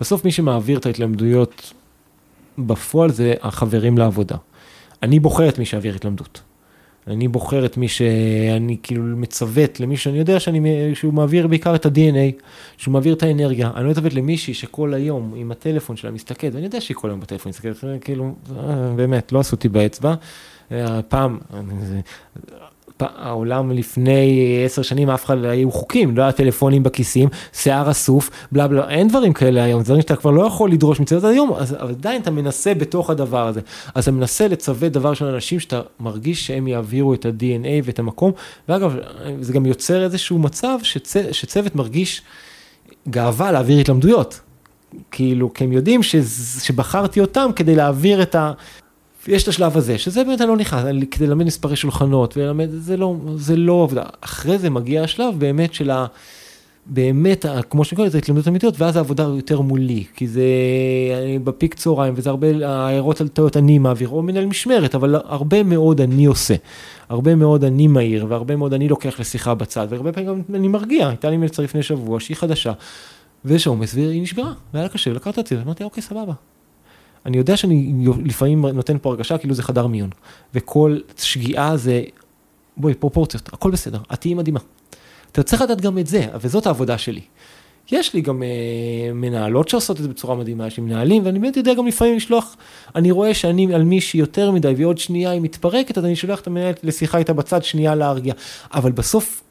בסוף מי שמעביר את ההתלמדויות בפועל זה החברים לעבודה. אני בוחר את מי שיעביר התלמדות. אני בוחר את מי שאני כאילו מצוות, למי שאני יודע שאני, שהוא מעביר בעיקר את ה-DNA, שהוא מעביר את האנרגיה. אני לא מצוות למישהי שכל היום עם הטלפון שלה מסתכלת, ואני יודע שהיא כל היום בטלפון מסתכלת, כאילו, אה, באמת, לא עשו אותי באצבע. אה, פעם, העולם לפני עשר שנים אף אחד לא היו חוקים, לא היה טלפונים בכיסים, שיער אסוף, בלה בלה, אין דברים כאלה היום, דברים שאתה כבר לא יכול לדרוש מצוות היום, אז עדיין אתה מנסה בתוך הדבר הזה. אז אתה מנסה לצוות דבר של אנשים שאתה מרגיש שהם יעבירו את ה-DNA ואת המקום, ואגב, זה גם יוצר איזשהו מצב שצ... שצוות מרגיש גאווה להעביר התלמדויות. כאילו, כי הם יודעים ש... שבחרתי אותם כדי להעביר את ה... יש את השלב הזה, שזה באמת לא נכנס, כדי ללמד מספרי שולחנות, וללמד, זה לא, זה לא עבודה. אחרי זה מגיע השלב באמת של ה... באמת, כמו שאני קורא לזה, התלמדות אמיתיות, ואז העבודה יותר מולי, כי זה אני בפיק צהריים, וזה הרבה, הערות על טעויות אני מעביר, או מנהל משמרת, אבל הרבה מאוד אני עושה. הרבה מאוד אני מהיר, והרבה מאוד אני לוקח לשיחה בצד, והרבה פעמים גם אני מרגיע, הייתה לי מלצר לפני שבוע, שהיא חדשה, ויש עומס, והיא נשברה, והיה לה קשה, לקחת אותי, ואמרתי, אוקיי, סבבה. אני יודע שאני לפעמים נותן פה הרגשה כאילו זה חדר מיון, וכל שגיאה זה, בואי, פרופורציות, הכל בסדר, את תהיי מדהימה. אתה צריך לדעת גם את זה, וזאת העבודה שלי. יש לי גם uh, מנהלות שעושות את זה בצורה מדהימה, יש לי מנהלים, ואני באמת יודע גם לפעמים לשלוח, אני רואה שאני על מישהי יותר מדי, ועוד שנייה היא מתפרקת, אז אני שולח את המנהלת לשיחה איתה בצד, שנייה להרגיע. אבל בסוף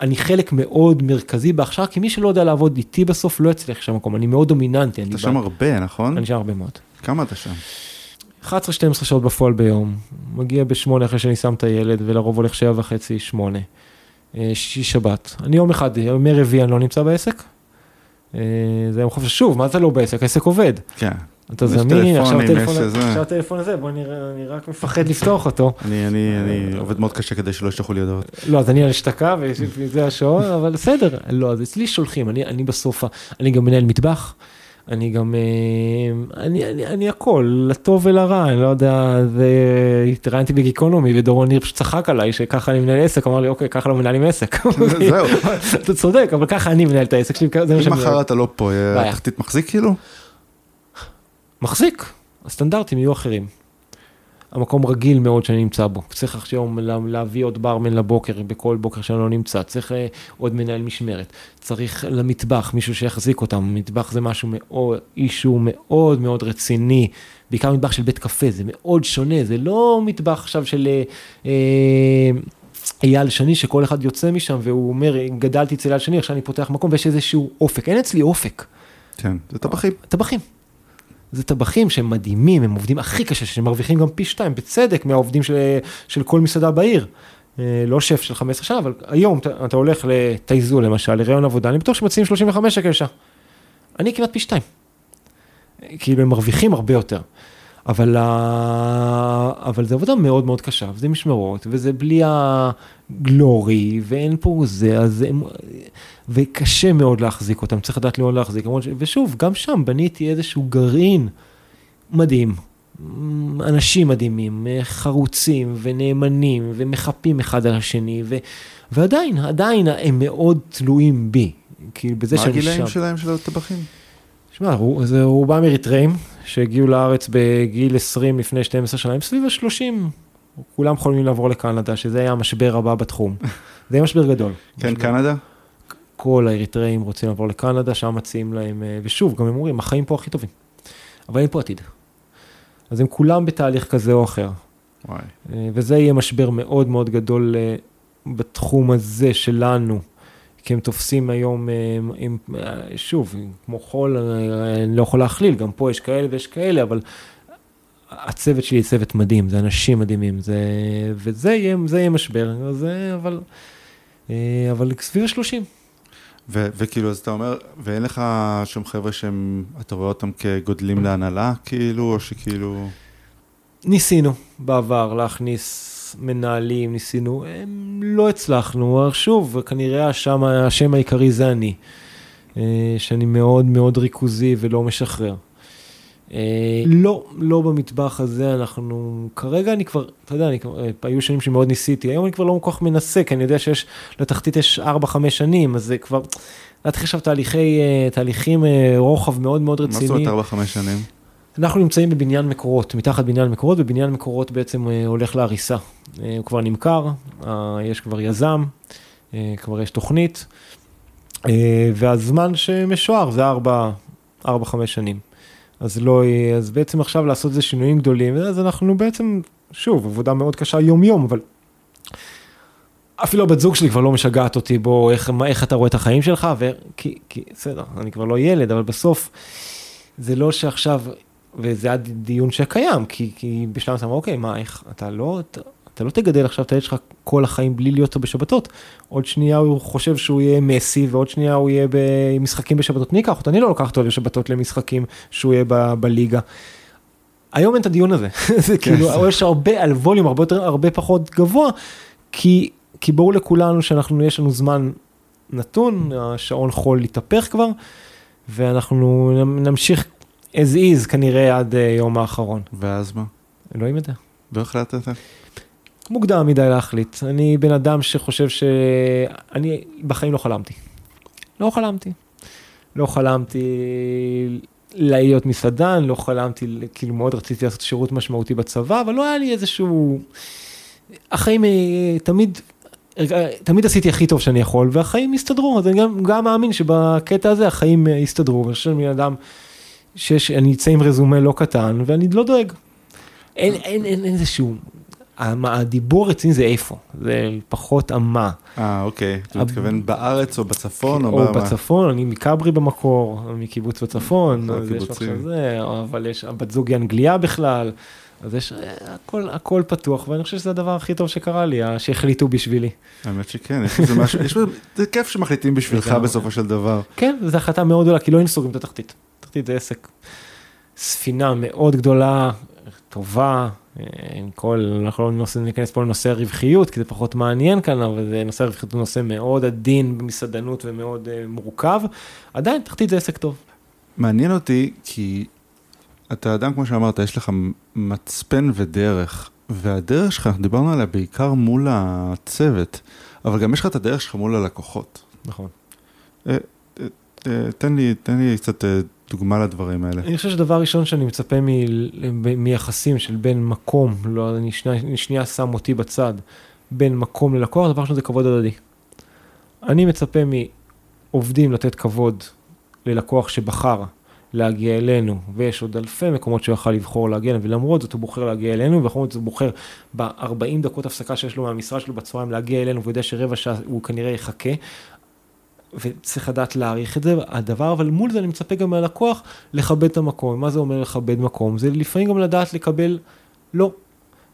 אני חלק מאוד מרכזי בהכשרה, כי מי שלא יודע לעבוד איתי בסוף לא יצליח שם מקום, אני מאוד דומיננטי. אתה שם בא... הרבה, נכון? אני שם הרבה מאוד. כמה אתה שם? 11-12 שעות בפועל ביום, מגיע בשמונה אחרי שאני שם את הילד, ולרוב הולך שבע וחצי, שמונה. אה, שישי שבת. אני יום אחד, ימי רביעי אני לא נמצא בעסק. אה, זה יום חופש, שוב, מה זה לא בעסק? העסק עובד. כן. אתה זמין, עכשיו הטלפון הזה, בוא נראה, אני רק מפחד לפתוח אותו. אני עובד מאוד קשה כדי שלא ישלחו לי הודעות. לא, אז אני על השתקה וזה השעון, אבל בסדר, לא, אז אצלי שולחים, אני בסוף, אני גם מנהל מטבח. אני גם, אה, אני, אני, אני הכל, לטוב ולרע, אני לא יודע, התראיינתי בגיקונומי ודורון ניר פשוט צחק עליי שככה אני מנהל עסק, אמר לי אוקיי, ככה לא מנהלים עסק. זהו. אתה צודק, אבל ככה אני מנהל את העסק שלי. אם מחר אתה לא פה, התחתית מחזיק כאילו? מחזיק, הסטנדרטים יהיו אחרים. המקום רגיל מאוד שאני נמצא בו. צריך עכשיו להביא עוד ברמן לבוקר, בכל בוקר שאני לא נמצא. צריך אה, עוד מנהל משמרת. צריך למטבח, מישהו שיחזיק אותם. מטבח זה משהו מאוד, אישו מאוד מאוד רציני. בעיקר מטבח של בית קפה, זה מאוד שונה. זה לא מטבח עכשיו של... אה, אה אייל שני, שכל אחד יוצא משם והוא אומר, גדלתי אצל אייל שני, עכשיו אני פותח מקום ויש איזשהו אופק. אין אצלי אופק. כן, זה טבחים. טבחים. זה טבחים שהם מדהימים, הם עובדים הכי קשה, שהם מרוויחים גם פי שתיים, בצדק, מהעובדים של, של כל מסעדה בעיר. אה, לא שף של 15 שנה, אבל היום אתה, אתה הולך לטייזו למשל, לראיון עבודה, אני בטוח שמציעים 35 שקל שעה. אני כמעט פי שתיים. כאילו הם מרוויחים הרבה יותר. אבל, אבל זה עבודה מאוד מאוד קשה, וזה משמרות, וזה בלי הגלורי, ואין פה זה, אז הם, וקשה מאוד להחזיק אותם, צריך לדעת לאן להחזיק, ושוב, גם שם בניתי איזשהו גרעין מדהים, אנשים מדהימים, חרוצים ונאמנים ומחפים אחד על השני, ו, ועדיין, עדיין הם מאוד תלויים בי, כאילו בזה שאני שם. מה הגילאים שלהם של הטבחים? שמע, זה רובם אריתראים שהגיעו לארץ בגיל 20 לפני 12 שנה, הם סביב ה-30, כולם חולמים לעבור לקנדה, שזה היה המשבר הבא בתחום. זה היה משבר גדול. כן, קנדה? כל האריתראים רוצים לעבור לקנדה, שם מציעים להם, אה, ושוב, גם הם אומרים, החיים פה הכי טובים. אבל אין פה עתיד. אז הם כולם בתהליך כזה או אחר. וואי. אה, וזה יהיה משבר מאוד מאוד גדול אה, בתחום הזה שלנו. כי הם תופסים היום, עם, אה, שוב, כמו חול, אני לא יכול להכליל, גם פה יש כאלה ויש כאלה, אבל הצוות שלי צוות מדהים, זה אנשים מדהימים, זה, וזה יהיה, זה יהיה משבר, זה, אבל, אבל סביב ה-30. ו- וכאילו, אז אתה אומר, ואין לך שום חבר'ה שהם, אתה רואה אותם כגודלים להנהלה, כאילו, או שכאילו... ניסינו בעבר להכניס מנהלים, ניסינו, הם לא הצלחנו, שוב, כנראה השם, השם העיקרי זה אני, אה, שאני מאוד מאוד ריכוזי ולא משחרר. אה, לא, לא במטבח הזה, אנחנו, כרגע אני כבר, אתה יודע, אני, אה, היו שנים שמאוד ניסיתי, היום אני כבר לא כל כך מנסה, כי אני יודע שיש, לתחתית יש 4-5 שנים, אז זה כבר, להתחיל עכשיו תהליכי, אה, תהליכים רוחב מאוד מאוד מה רציניים. זאת אומרת 4-5 שנים? אנחנו נמצאים בבניין מקורות, מתחת בניין מקורות, ובניין מקורות בעצם הולך להריסה. הוא כבר נמכר, יש כבר יזם, כבר יש תוכנית, והזמן שמשוער זה 4-5 שנים. אז לא, יהיה- אז בעצם עכשיו לעשות איזה שינויים גדולים, אז אנחנו בעצם, שוב, עבודה מאוד קשה יום-יום, אבל אפילו הבת זוג שלי כבר לא משגעת אותי בו, איך, מה- איך אתה רואה את החיים שלך, ו... כי, כי בסדר, אני כבר לא ילד, אבל בסוף, זה לא שעכשיו, וזה הדיון שקיים, כי, כי בשלב מסוים, אוקיי, מה, איך, אתה לא, אתה, אתה לא תגדל עכשיו את הילד שלך כל החיים בלי להיות איתו בשבתות. עוד שנייה הוא חושב שהוא יהיה מסי, ועוד שנייה הוא יהיה במשחקים בשבתות. מי ייקח אותו? אני לא לוקח אותו לשבתות למשחקים שהוא יהיה ב, בליגה. היום אין את הדיון הזה, זה כאילו, זה- יש הרבה, על ווליום הרבה יותר, הרבה פחות גבוה, כי, כי ברור לכולנו שאנחנו, יש לנו זמן נתון, השעון חול התהפך כבר, ואנחנו נמשיך as is כנראה עד אה, יום האחרון. ואז מה? אלוהים יודע. לא החלטת? מוקדם מדי להחליט. אני בן אדם שחושב ש... אני בחיים לא חלמתי. לא חלמתי. לא חלמתי להיות מסעדן, לא חלמתי, כאילו מאוד רציתי לעשות שירות משמעותי בצבא, אבל לא היה לי איזשהו... החיים אה, תמיד, תמיד עשיתי הכי טוב שאני יכול, והחיים הסתדרו, אז אני גם, גם מאמין שבקטע הזה החיים אה, הסתדרו, ואני חושב שאני אדם שאני אצא עם רזומה לא קטן, ואני לא דואג. אין, אין, אין איזשהו, המה- הדיבור הרציני זה איפה, זה פחות המה. אה, אוקיי. אתה מתכוון בארץ או בצפון או או מה? מה? בצפון, אני מכברי במקור, מקיבוץ בצפון, אה, אז יש. עכשיו זה, אבל יש, הבת זוג היא אנגליה בכלל, אז יש, אה, הכל, הכל פתוח, ואני חושב שזה הדבר הכי טוב שקרה לי, שהחליטו בשבילי. האמת שכן, יש משהו, זה כיף שמחליטים בשבילך. בסופו של דבר. כן, זו החלטה מאוד גדולה, כי לא היינו סוגרים את התחתית. התחתית זה עסק, ספינה מאוד גדולה, טובה, עם כל, אנחנו לא נושא, ניכנס פה לנושא הרווחיות, כי זה פחות מעניין כאן, אבל זה נושא הרווחיות הוא נושא מאוד עדין במסעדנות ומאוד uh, מורכב. עדיין, תחתית זה עסק טוב. מעניין אותי כי אתה אדם, כמו שאמרת, יש לך מצפן ודרך, והדרך שלך, דיברנו עליה בעיקר מול הצוות, אבל גם יש לך את הדרך שלך מול הלקוחות. נכון. אה, תן לי, תן לי קצת אה, דוגמה לדברים האלה. אני חושב שדבר ראשון שאני מצפה מ- מיחסים של בין מקום, לא, אני שנייה, שנייה שם אותי בצד, בין מקום ללקוח, דבר ראשון זה כבוד הדדי. אני מצפה מעובדים לתת כבוד ללקוח שבחר להגיע אלינו, ויש עוד אלפי מקומות שהוא יכל לבחור להגיע ולמרות זאת הוא בוחר להגיע אלינו, ולמרות זאת הוא בוחר ב-40 דקות הפסקה שיש לו מהמשרד שלו בצהריים להגיע אלינו, והוא יודע שרבע שעה הוא כנראה יחכה. וצריך לדעת להעריך את זה, הדבר, אבל מול זה אני מצפה גם מהלקוח לכבד את המקום. מה זה אומר לכבד מקום? זה לפעמים גם לדעת לקבל לא.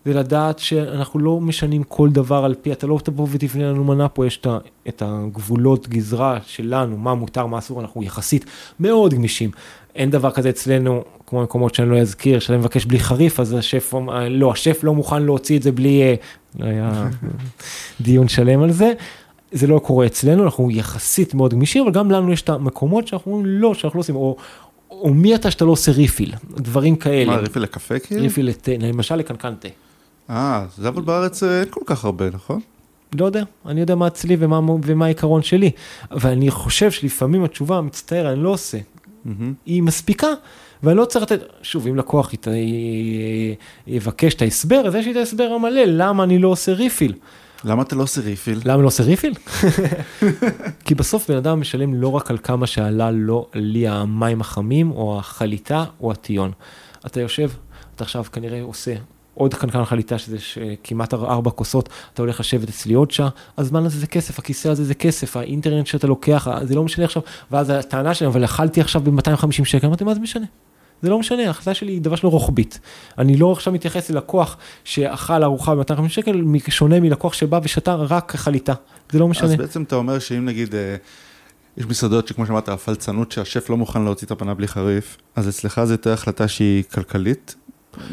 זה לדעת שאנחנו לא משנים כל דבר על פי, אתה לא תבוא ותבנה לנו מנה פה, יש את הגבולות גזרה שלנו, מה מותר, מה אסור, אנחנו יחסית מאוד גמישים. אין דבר כזה אצלנו, כמו מקומות שאני לא אזכיר, שאני מבקש בלי חריף, אז השף, לא, השף לא מוכן להוציא את זה בלי, אה, לא היה דיון שלם על זה. זה לא קורה אצלנו, אנחנו יחסית מאוד גמישים, אבל גם לנו יש את המקומות שאנחנו אומרים לא, שאנחנו לא עושים, או, או מי אתה שאתה לא עושה ריפיל, דברים כאלה. מה, ריפיל לקפה כאילו? ריפיל לתה, למשל לקנקן תה. אה, זה אבל בארץ אה, אין כל כך הרבה, נכון? לא יודע, אני יודע מה אצלי ומה, ומה העיקרון שלי, ואני חושב שלפעמים התשובה, מצטער, אני לא עושה, מהמם. היא מספיקה, ואני לא צריך לתת, שוב, אם לקוח ית, י- יבקש את ההסבר, אז יש לי את ההסבר המלא, למה אני לא עושה ריפיל. למה אתה לא עושה ריפיל? למה לא עושה ריפיל? כי בסוף בן אדם משלם לא רק על כמה שעלה לו לי המים החמים, או החליטה, או הטיון. אתה יושב, אתה עכשיו כנראה עושה עוד קנקן חליטה שזה ש- כמעט אר- ארבע כוסות, אתה הולך לשבת אצלי עוד שעה, הזמן הזה זה כסף, הכיסא הזה זה כסף, האינטרנט שאתה לוקח, זה לא משנה עכשיו, ואז הטענה שלהם, אבל אכלתי עכשיו ב-250 שקל, אמרתי, מה זה משנה? זה לא משנה, ההחלטה שלי היא דבר שלא רוחבית. אני לא עכשיו מתייחס ללקוח שאכל ארוחה ב-250 שקל, שונה מלקוח שבא ושתה רק חליטה. זה לא משנה. אז בעצם אתה אומר שאם נגיד, אה, יש מסעדות שכמו שאמרת, הפלצנות שהשף לא מוכן להוציא את הפנה בלי חריף, אז אצלך זה יותר החלטה שהיא כלכלית,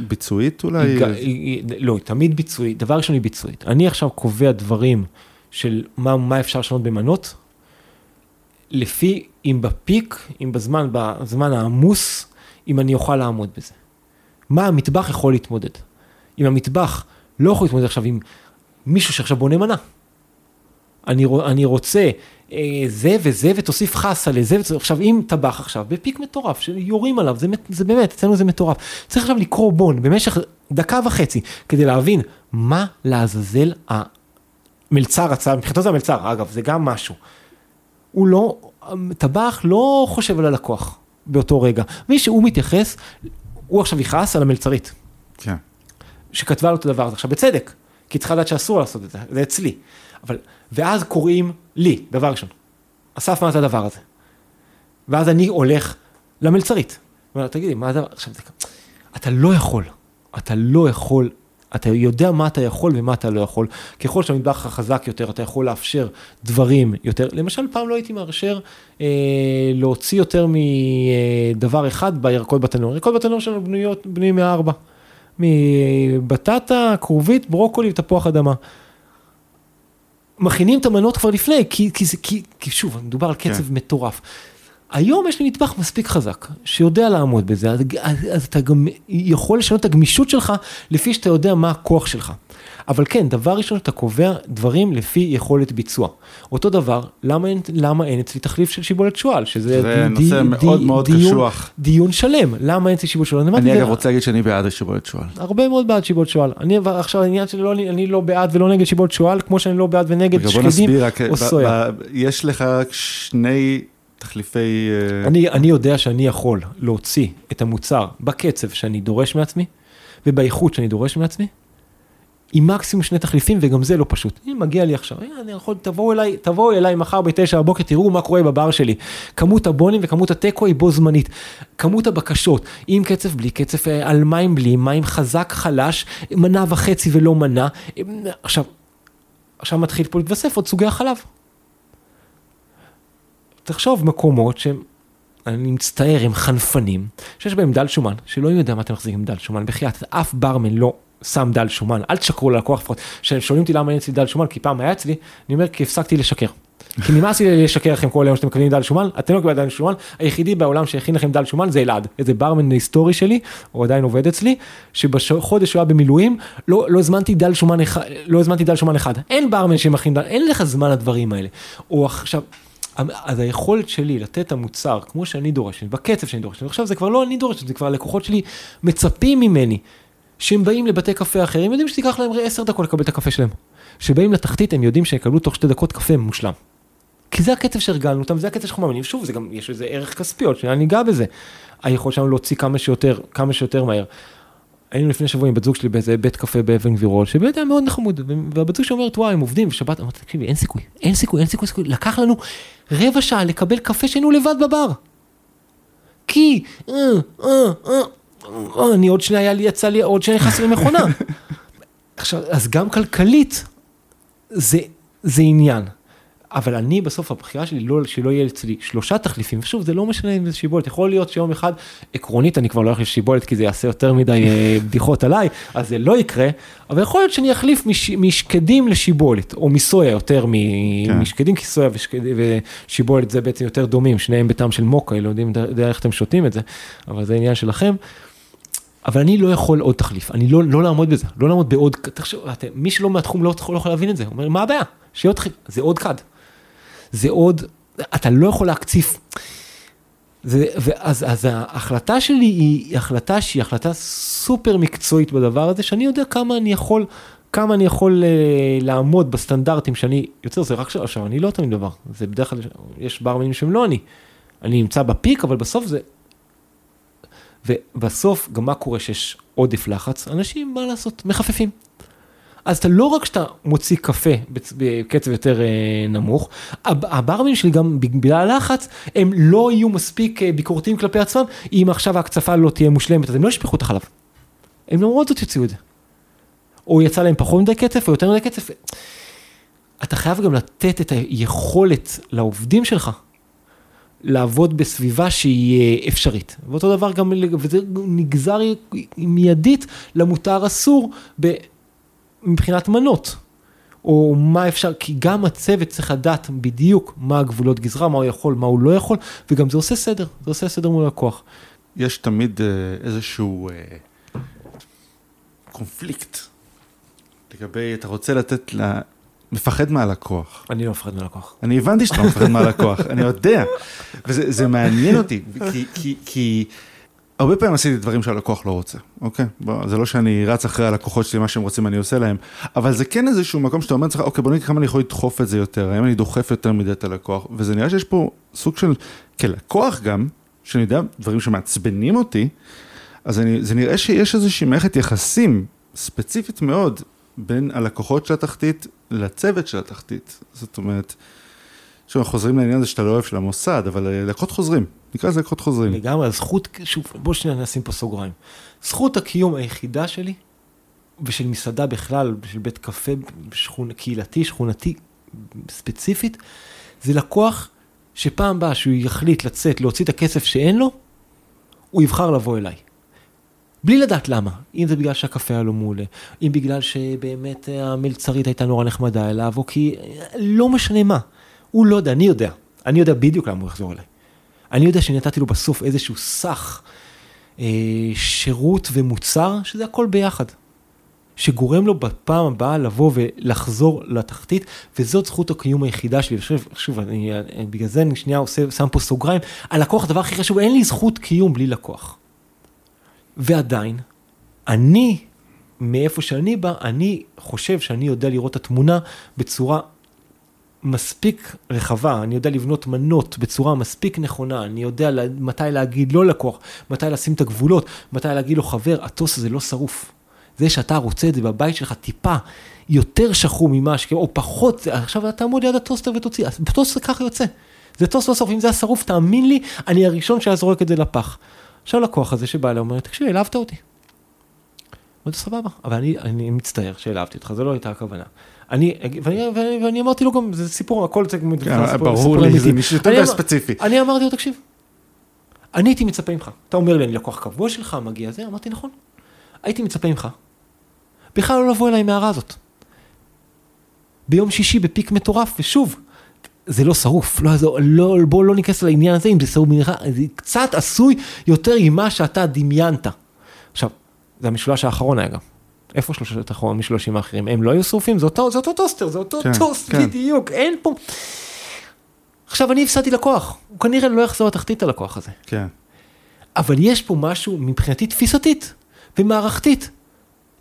ביצועית אולי? היא, היא, לא, היא תמיד ביצועית, דבר ראשון היא ביצועית. אני עכשיו קובע דברים של מה, מה אפשר לשנות במנות, לפי אם בפיק, אם בזמן, בזמן העמוס, אם אני אוכל לעמוד בזה. מה המטבח יכול להתמודד? אם המטבח לא יכול להתמודד עכשיו עם מישהו שעכשיו בונה מנה. אני, אני רוצה אה, זה וזה ותוסיף חסה לזה, עכשיו אם טבח עכשיו בפיק מטורף שיורים עליו, זה, זה באמת, אצלנו זה מטורף. צריך עכשיו לקרוא בון במשך דקה וחצי כדי להבין מה לעזאזל המלצר רצה, מבחינתו זה המלצר, אגב, זה גם משהו. הוא לא, טבח לא חושב על הלקוח באותו רגע. מי שהוא מתייחס, הוא עכשיו יכעס על המלצרית. כן. שכתבה לו את הדבר הזה. עכשיו, בצדק, כי צריכה לדעת שאסור לעשות את זה, זה אצלי. אבל, ואז קוראים לי, דבר ראשון, אסף, מה זה הדבר הזה? ואז אני הולך למלצרית. אומר לה, תגידי, מה הדבר, עכשיו, זה- אתה לא יכול, אתה לא יכול, אתה יודע מה אתה יכול ומה אתה לא יכול. ככל שהמטבח שלך חזק יותר, אתה יכול לאפשר דברים יותר. למשל, פעם לא הייתי מאשר אה, להוציא יותר מדבר אחד בירקות בתנור. ירקות בתנור שלנו בנויות, בנויים מארבע. מבטטה, כרובית, ברוקולי ותפוח אדמה. מכינים את המנות כבר לפני, כי, כי, כי, כי שוב, מדובר על קצב כן. מטורף. היום יש לי מטבח מספיק חזק, שיודע לעמוד בזה, אז, אז, אז אתה גם יכול לשנות את הגמישות שלך לפי שאתה יודע מה הכוח שלך. אבל כן, דבר ראשון, אתה קובע דברים לפי יכולת ביצוע. אותו דבר, למה למה אין אצלי תחליף של שיבולת שועל? שזה זה נושא מאוד מאוד דיון, קשוח. דיון שלם, למה אין אצלי שיבולת שועל? אני זה- אגב רוצה להגיד שאני בעד השיבולת שועל. הרבה מאוד בעד שיבולת שועל. אני עכשיו העניין שלי לא, אני לא בעד ולא נגד שיבולת שועל, כמו שאני לא בעד ונגד שקדים או סויה. יש לך שני תחליפי... אה, אני, אני יודע שאני יכול להוציא את המוצר בקצב שאני דורש מעצמי, ובאיכות שאני דורש מעצמי, עם מקסימום שני תחליפים, וגם זה לא פשוט. אם מגיע לי עכשיו, "אה, אני יכול, תבואו אליי, תבואו אליי מחר בתשע בבוקר, תראו מה קורה בבר שלי. כמות הבונים וכמות התיקו היא בו זמנית. כמות הבקשות, עם קצב, בלי קצב, אה, על מים, בלי מים, חזק, חלש, מנה וחצי ולא מנה. עכשיו, עכשיו מתחיל פה להתווסף עוד סוגי החלב. תחשוב מקומות שהם, אני מצטער, הם חנפנים, שיש בהם דל שומן, שלא יודע מה אתם מחזיקים דל שומן, בחייאת, אף ברמן לא שם דל שומן, אל תשקרו ללקוח לפחות, כשהם שואלים אותי למה אין אצלי דל שומן, כי פעם היה אצלי, אני אומר, כי הפסקתי לשקר. כי נמאס לי לשקר לכם כל היום שאתם מקבלים דל שומן, אתם לא מקבלים דל שומן, היחידי בעולם שהכין לכם דל שומן זה אלעד, איזה ברמן היסטורי שלי, הוא עדיין עובד אצלי, שבחודש שהוא היה במילואים, לא, לא הזמנתי דל שומן אחד, לא הזמנתי דל שומן אחד, אין ברמן שמכין דל, אין לך זמן לדברים האלה. או עכשיו, אז היכולת שלי לתת את המוצר כמו שאני דורש, בקצב שאני דורש, ועכשיו זה כבר לא אני דורש, זה כבר הלקוחות שלי מצפים ממני, שהם באים לבתי קפה אחרים, יודעים שתיקח להם עשר דקות לקבל את הקפה שלהם. שבאים לתחתית הם יודעים שיקבלו תוך שתי דקות קפה מושלם. כי זה הקצב שהרגלנו אותם, זה הקצב שאנחנו מאמינים, שוב, זה גם, יש לזה ערך כספי, עוד שניה ניגע בזה. היכולת שלנו להוציא כמה שיותר, כמה שיותר מהר. היינו לפני שבוע עם בת זוג שלי באיזה בית קפה באבן גבירול, שבאמת היה מאוד נחמוד, והבת זוג שלי אומרת, וואי, הם עובדים, ושבת, אמרתי, תקשיבי, אין סיכוי, אין סיכוי, אין סיכוי, סיכוי, לקח לנו רבע שעה לקבל קפה שהיינו לבד בבר. כי, אה, אה, אה, אה, אני עוד שנייה, היה לי, יצא לי, עוד שנייה נכנסתי למכונה. עכשיו, אז גם כלכלית, זה, זה עניין. אבל אני בסוף הבחירה שלי לא, שלא יהיה אצלי שלושה תחליפים, ושוב זה לא משנה אם זה שיבולת, יכול להיות שיום אחד עקרונית אני כבר לא הולך לשיבולת כי זה יעשה יותר מדי אה, בדיחות עליי, אז זה לא יקרה, אבל יכול להיות שאני אחליף מש, משקדים לשיבולת, או מסויה יותר כן. משקדים, כי סויה ושקד, ושיבולת זה בעצם יותר דומים, שניהם בטעם של מוקה, לא יודעים יודע איך אתם שותים את זה, אבל זה עניין שלכם. אבל אני לא יכול עוד תחליף, אני לא, לא לעמוד בזה, לא לעמוד בעוד, תחשוב, אתם, מי שלא מהתחום לא לא יכול להבין את זה, הוא אומר, מה הבעיה? שיהיה עוד תחליף, זה עוד כד. זה עוד, אתה לא יכול להקציף. זה, ואז אז ההחלטה שלי היא החלטה שהיא החלטה סופר מקצועית בדבר הזה, שאני יודע כמה אני יכול, כמה אני יכול uh, לעמוד בסטנדרטים שאני יוצר, זה רק עכשיו, אני לא תמיד דבר, זה בדרך כלל, יש ברמנים שהם לא אני. אני נמצא בפיק, אבל בסוף זה, ובסוף, גם מה קורה שיש עודף לחץ? אנשים, מה לעשות, מחפפים. אז אתה לא רק שאתה מוציא קפה בקצב יותר אה, נמוך, הב- הברמים שלי גם בגלל הלחץ, הם לא יהיו מספיק אה, ביקורתיים כלפי עצמם, אם עכשיו ההקצפה לא תהיה מושלמת, אז הם לא ישפכו את החלב. הם למרות זאת יוציאו את זה. או יצא להם פחות מדי קצף או יותר מדי קצף. אתה חייב גם לתת את היכולת לעובדים שלך לעבוד בסביבה שהיא אה, אפשרית. ואותו דבר גם, וזה נגזר מיידית למותר אסור מבחינת מנות. או מה אפשר, כי גם הצוות צריך לדעת בדיוק מה הגבולות גזרה, מה הוא יכול, מה הוא לא יכול, וגם זה עושה סדר, זה עושה סדר מול לקוח. יש תמיד אה, איזשהו אה, קונפליקט לגבי, אתה רוצה לתת ל... מפחד מהלקוח. אני לא מפחד מלקוח. אני הבנתי שאתה מפחד מהלקוח, אני יודע. וזה זה מעניין אותי, כי, כי, כי הרבה פעמים עשיתי דברים שהלקוח לא רוצה, אוקיי? בוא, זה לא שאני רץ אחרי הלקוחות שלי, מה שהם רוצים אני עושה להם, אבל זה כן איזשהו מקום שאתה אומר לעצמך, אוקיי, בוא נראה כמה אני יכול לדחוף את זה יותר, האם אני דוחף יותר מדי את הלקוח, וזה נראה שיש פה סוג של, כלקוח גם, שאני יודע דברים שמעצבנים אותי, אז אני, זה נראה שיש איזושהי מערכת יחסים ספציפית מאוד בין הלקוחות של התחתית לצוות של התחתית. זאת אומרת, שוב, אנחנו חוזרים לעניין הזה שאתה לא אוהב של המוסד, אבל אה, לקוחות חוזרים, נקרא לזה לקוחות חוזרים. לגמרי, הזכות, שוב, בוא שנייה נשים פה סוגריים. זכות הקיום היחידה שלי, ושל מסעדה בכלל, של בית קפה שכונ... קהילתי, שכונתי, ספציפית, זה לקוח שפעם באה שהוא יחליט לצאת, להוציא את הכסף שאין לו, הוא יבחר לבוא אליי. בלי לדעת למה, אם זה בגלל שהקפה היה לו מעולה, אם בגלל שבאמת אה, המלצרית הייתה נורא נחמדה אליו, או כי אה, לא משנה מה, הוא לא יודע, אני יודע, אני יודע בדיוק למה הוא יחזור אליי. אני יודע שנתתי לו בסוף איזשהו סך אה, שירות ומוצר, שזה הכל ביחד. שגורם לו בפעם הבאה לבוא ולחזור לתחתית, וזאת זכות הקיום היחידה שלי. ושוב, שוב, אני, בגלל זה אני שנייה עושה, שם פה סוגריים, הלקוח הדבר הכי חשוב, אין לי זכות קיום בלי לקוח. ועדיין, אני, מאיפה שאני בא, אני חושב שאני יודע לראות את התמונה בצורה מספיק רחבה, אני יודע לבנות מנות בצורה מספיק נכונה, אני יודע מתי להגיד לא לקוח, מתי לשים את הגבולות, מתי להגיד לו חבר, הטוסט הזה לא שרוף. זה שאתה רוצה את זה בבית שלך טיפה יותר שחום ממה ש... או פחות, עכשיו אתה תעמוד ליד הטוסטר ותוציא, אז טוסטר ככה יוצא. זה טוסט לא שרוף, אם זה היה שרוף, תאמין לי, אני הראשון שהיה זורק את זה לפח. עכשיו לקוח הזה שבא אליי אומר, תקשיב, העלבת אותי. אמרתי, סבבה, אבל אני, אני מצטער שהעלבתי אותך, זו לא הייתה הכוונה. אני, ואני, ואני, ואני אמרתי לו גם, זה סיפור, הכל זה סיפור, ברור סיפור לי, אמיתי. זה מישהו יותר ספציפי. אני אמרתי לו, תקשיב, אני הייתי מצפה ממך, אתה אומר לי, אני לקוח קבוע שלך, מגיע זה, אמרתי, נכון, הייתי מצפה ממך, בכלל לא לבוא אליי ההערה הזאת. ביום שישי בפיק מטורף, ושוב, זה לא שרוף, לא, לא, בואו לא ניכנס לעניין הזה, אם זה שרוף מנחה, זה קצת עשוי יותר ממה שאתה דמיינת. עכשיו, זה המשולש האחרון היה גם. איפה שלושת האחרון, משלושים האחרים? הם לא היו שרופים, זה אותו, זה אותו טוסטר, זה אותו כן, טוסט כן. בדיוק, אין פה... עכשיו, אני הפסדתי לקוח, הוא כנראה לא יחזור לתחתית הלקוח הזה. כן. אבל יש פה משהו מבחינתי תפיסתית ומערכתית.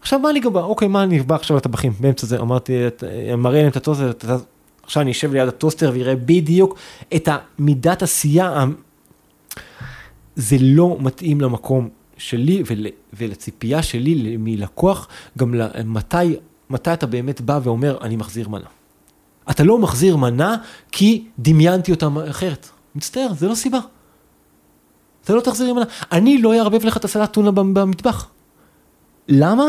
עכשיו מה אני גם בא, אוקיי, מה אני בא עכשיו לטבחים באמצע זה, אמרתי, את- מראה להם את הטוסטר, אתה- עכשיו אני אשב ליד הטוסטר ויראה בדיוק את המידת עשייה, זה לא מתאים למקום שלי ול, ולציפייה שלי מלקוח, גם ל- מתי, אתה באמת בא ואומר, אני מחזיר מנה. אתה לא מחזיר מנה כי דמיינתי אותה אחרת. מצטער, זה לא סיבה. אתה לא תחזיר מנה. אני לא אערבב לך את הסלט טונה במ- במטבח. למה?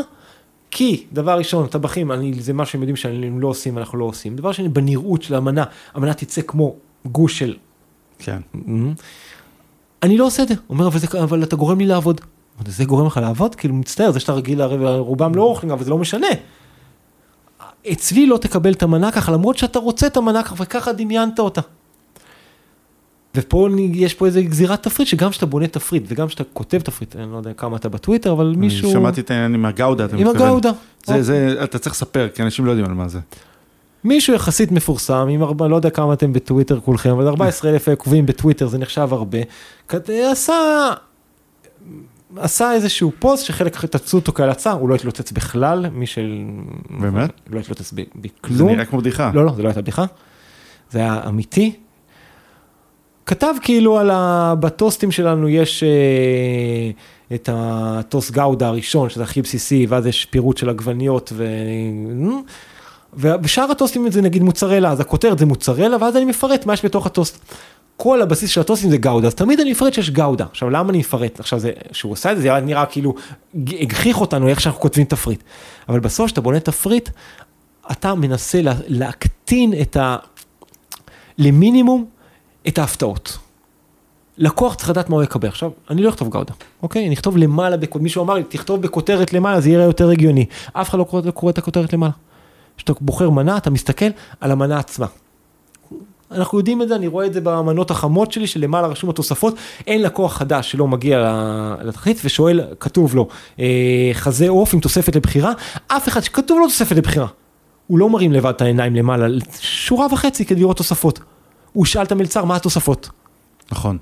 כי, דבר ראשון, טבחים, אני, זה מה שהם יודעים שהם לא עושים, אנחנו לא עושים. דבר שני, בנראות של המנה, המנה תצא כמו גוש של... כן. אני לא עושה את זה. אומר, אבל, זה, אבל אתה גורם לי לעבוד. זה גורם לך לעבוד? כאילו, מצטער, זה שאתה רגיל, הרי רובם לא אוכלים, אבל זה לא משנה. אצלי לא תקבל את המנה ככה, למרות שאתה רוצה את המנה ככה, וככה דמיינת אותה. ופה יש פה איזה גזירת תפריט, שגם כשאתה בונה תפריט, וגם כשאתה כותב תפריט, אני לא יודע כמה אתה בטוויטר, אבל מישהו... אני שמעתי את העניין עם הגאודה, אתה עם מתכוון. הגאודה. זה, זה, אתה צריך לספר, כי אנשים לא יודעים על מה זה. מישהו יחסית מפורסם, עם הרבה, לא יודע כמה אתם בטוויטר כולכם, אבל 14 אלף עוקבים בטוויטר זה נחשב הרבה, עשה, עשה איזשהו פוסט שחלק תפסו אותו כהלצה, הוא לא התלוצץ בכלל, מי של... באמת? לא התלוצץ ב- זה בכלום. נראה כמו בדיחה. לא, לא, זה לא הייתה בדיחה. זה היה אמיתי. כתב כאילו על ה... בטוסטים שלנו יש אה, את הטוס גאודה הראשון, שזה הכי בסיסי, ואז יש פירוט של עגבניות ו... ובשאר הטוסטים זה נגיד מוצרלה, אז הכותרת זה מוצרלה, ואז אני מפרט מה יש בתוך הטוסט. כל הבסיס של הטוסטים זה גאודה, אז תמיד אני מפרט שיש גאודה. עכשיו למה אני מפרט? עכשיו זה, שהוא עושה את זה, זה נראה כאילו הגחיך אותנו איך שאנחנו כותבים תפריט. אבל בסוף כשאתה בונה תפריט, אתה מנסה לה, להקטין את ה... למינימום את ההפתעות. לקוח צריך לדעת מה הוא יקבל. עכשיו, אני לא אכתוב גאודה, אוקיי? אני אכתוב למעלה, מישהו אמר לי, תכתוב בכותרת למעלה, זה יראה יותר הגיוני. אף אחד לא קורא, לא קורא את הכותרת למעלה. כשאתה בוחר מנה, אתה מסתכל על המנה עצמה. אנחנו יודעים את זה, אני רואה את זה במנות החמות שלי, שלמעלה רשום התוספות, אין לקוח חדש שלא מגיע לתכלית ושואל, כתוב לו, אה, חזה עוף עם תוספת לבחירה, אף אחד שכתוב לו תוספת לבחירה. הוא לא מרים לבד את העיניים למעלה, שורה וחצי כדי לראות תוספות. הוא שאל את המלצר מה התוספות. נכון.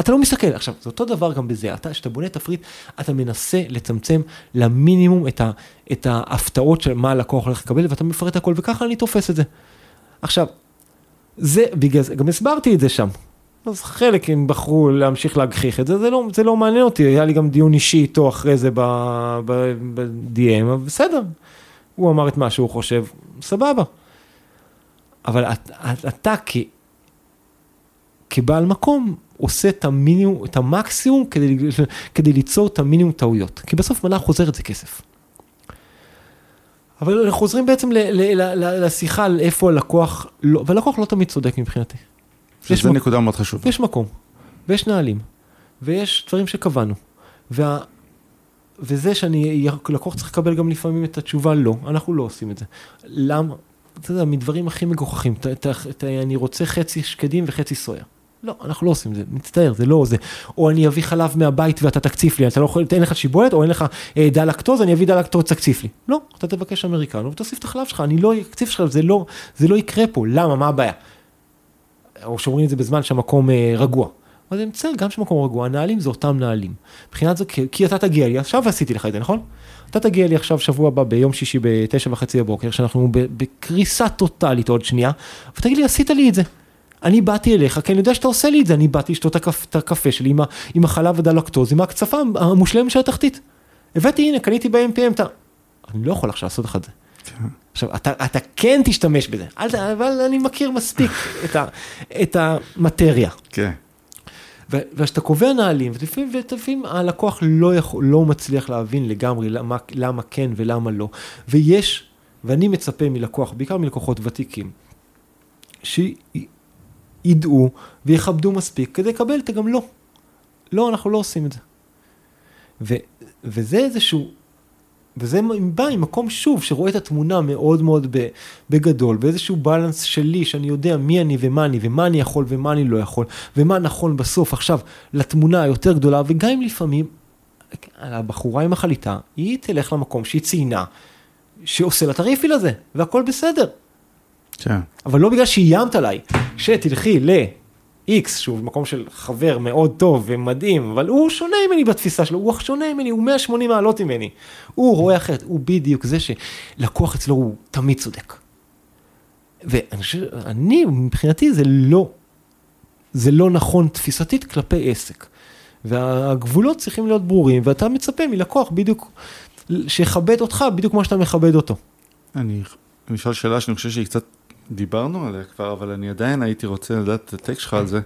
אתה לא מסתכל, עכשיו זה אותו דבר גם בזה, אתה, כשאתה בונה תפריט, אתה מנסה לצמצם למינימום את, ה, את ההפתעות של מה הלקוח הולך לקבל, ואתה מפרט הכל, וככה אני תופס את זה. עכשיו, זה, בגלל זה, גם הסברתי את זה שם. אז חלק הם בחרו להמשיך להגחיך את זה, זה לא, זה לא מעניין אותי, היה לי גם דיון אישי איתו אחרי זה ב-DM, אבל בסדר, הוא אמר את מה שהוא חושב, סבבה. אבל אתה, אתה כ, כבעל מקום עושה את המינימום, את המקסימום כדי, כדי ליצור את המינימום טעויות, כי בסוף מנה חוזרת זה כסף. אבל אנחנו חוזרים בעצם ל, ל, ל, לשיחה על איפה הלקוח, לא, והלקוח לא תמיד צודק מבחינתי. שזה נקודה מאוד חשובה. יש מקום, ויש נהלים, ויש דברים שקבענו, וה, וזה שאני, לקוח צריך לקבל גם לפעמים את התשובה לא, אנחנו לא עושים את זה. למה? אתה יודע, מדברים הכי מגוחכים, ת, ת, ת, אני רוצה חצי שקדים וחצי סויה. לא, אנחנו לא עושים את זה, מצטער, זה לא זה. או אני אביא חלב מהבית ואתה תקציף לי, אתה לא יכול, אין לך שיבולת, או אין לך אה, דלקטוז, אני אביא דלקטוז, תקציף לי. לא, אתה תבקש אמריקנו ותוסיף את החלב שלך, אני לא אקציף שלך, זה לא, זה לא יקרה פה, למה, מה הבעיה? או שאומרים את זה בזמן שהמקום אה, רגוע. אבל זה מצטער, גם כשמקום רגוע, הנהלים זה אותם נהלים. מבחינת זה, כי, כי אתה תגיע לי, עכשיו עשיתי לך את זה, נכון? אתה תגיע לי עכשיו שבוע הבא ביום שישי בתשע וחצי בבוקר, שאנחנו בקריסה טוטאלית עוד שנייה, ותגיד לי, עשית לי את זה. אני באתי אליך, כי אני יודע שאתה עושה לי את זה, אני באתי לשתות את הקפה שלי עם, עם החלב הדלקטוז, עם ההקצפה המושלמת של התחתית. הבאתי, הנה, קניתי ב-MPM, אתה... אני לא יכול עכשיו לעשות לך את זה. כן. עכשיו, אתה, אתה כן תשתמש בזה, אבל אני מכיר מספיק את, ה, את המטריה. כן. וכשאתה קובע נהלים, ולפעמים הלקוח לא, יכול, לא מצליח להבין לגמרי למה, למה כן ולמה לא. ויש, ואני מצפה מלקוח, בעיקר מלקוחות ותיקים, ידעו ויכבדו מספיק כדי לקבל את הגם לא. לא, אנחנו לא עושים את זה. ו, וזה איזשהו, וזה בא ממקום שוב שרואה את התמונה מאוד מאוד בגדול, ואיזשהו בלנס שלי, שאני יודע מי אני ומה אני, ומה אני יכול ומה אני לא יכול, ומה נכון בסוף עכשיו לתמונה היותר גדולה, וגם אם לפעמים הבחורה עם החליטה, היא תלך למקום שהיא ציינה, שעושה לה את הריפיל הזה, והכל בסדר. כן. אבל לא בגלל שאיימת עליי, שתלכי ל-X, שהוא מקום של חבר מאוד טוב ומדהים, אבל הוא שונה ממני בתפיסה שלו, הוא שונה ממני, הוא 180 מעלות ממני. הוא רואה אחרת, הוא בדיוק זה שלקוח אצלו הוא תמיד צודק. ואני חושב, אני, מבחינתי זה לא, זה לא נכון תפיסתית כלפי עסק. והגבולות צריכים להיות ברורים, ואתה מצפה מלקוח בדיוק, שיכבד אותך בדיוק כמו שאתה מכבד אותו. אני אשאל שאלה שאני חושב שהיא קצת דיברנו עליה כבר, אבל אני עדיין הייתי רוצה לדעת את הטקסט שלך על זה.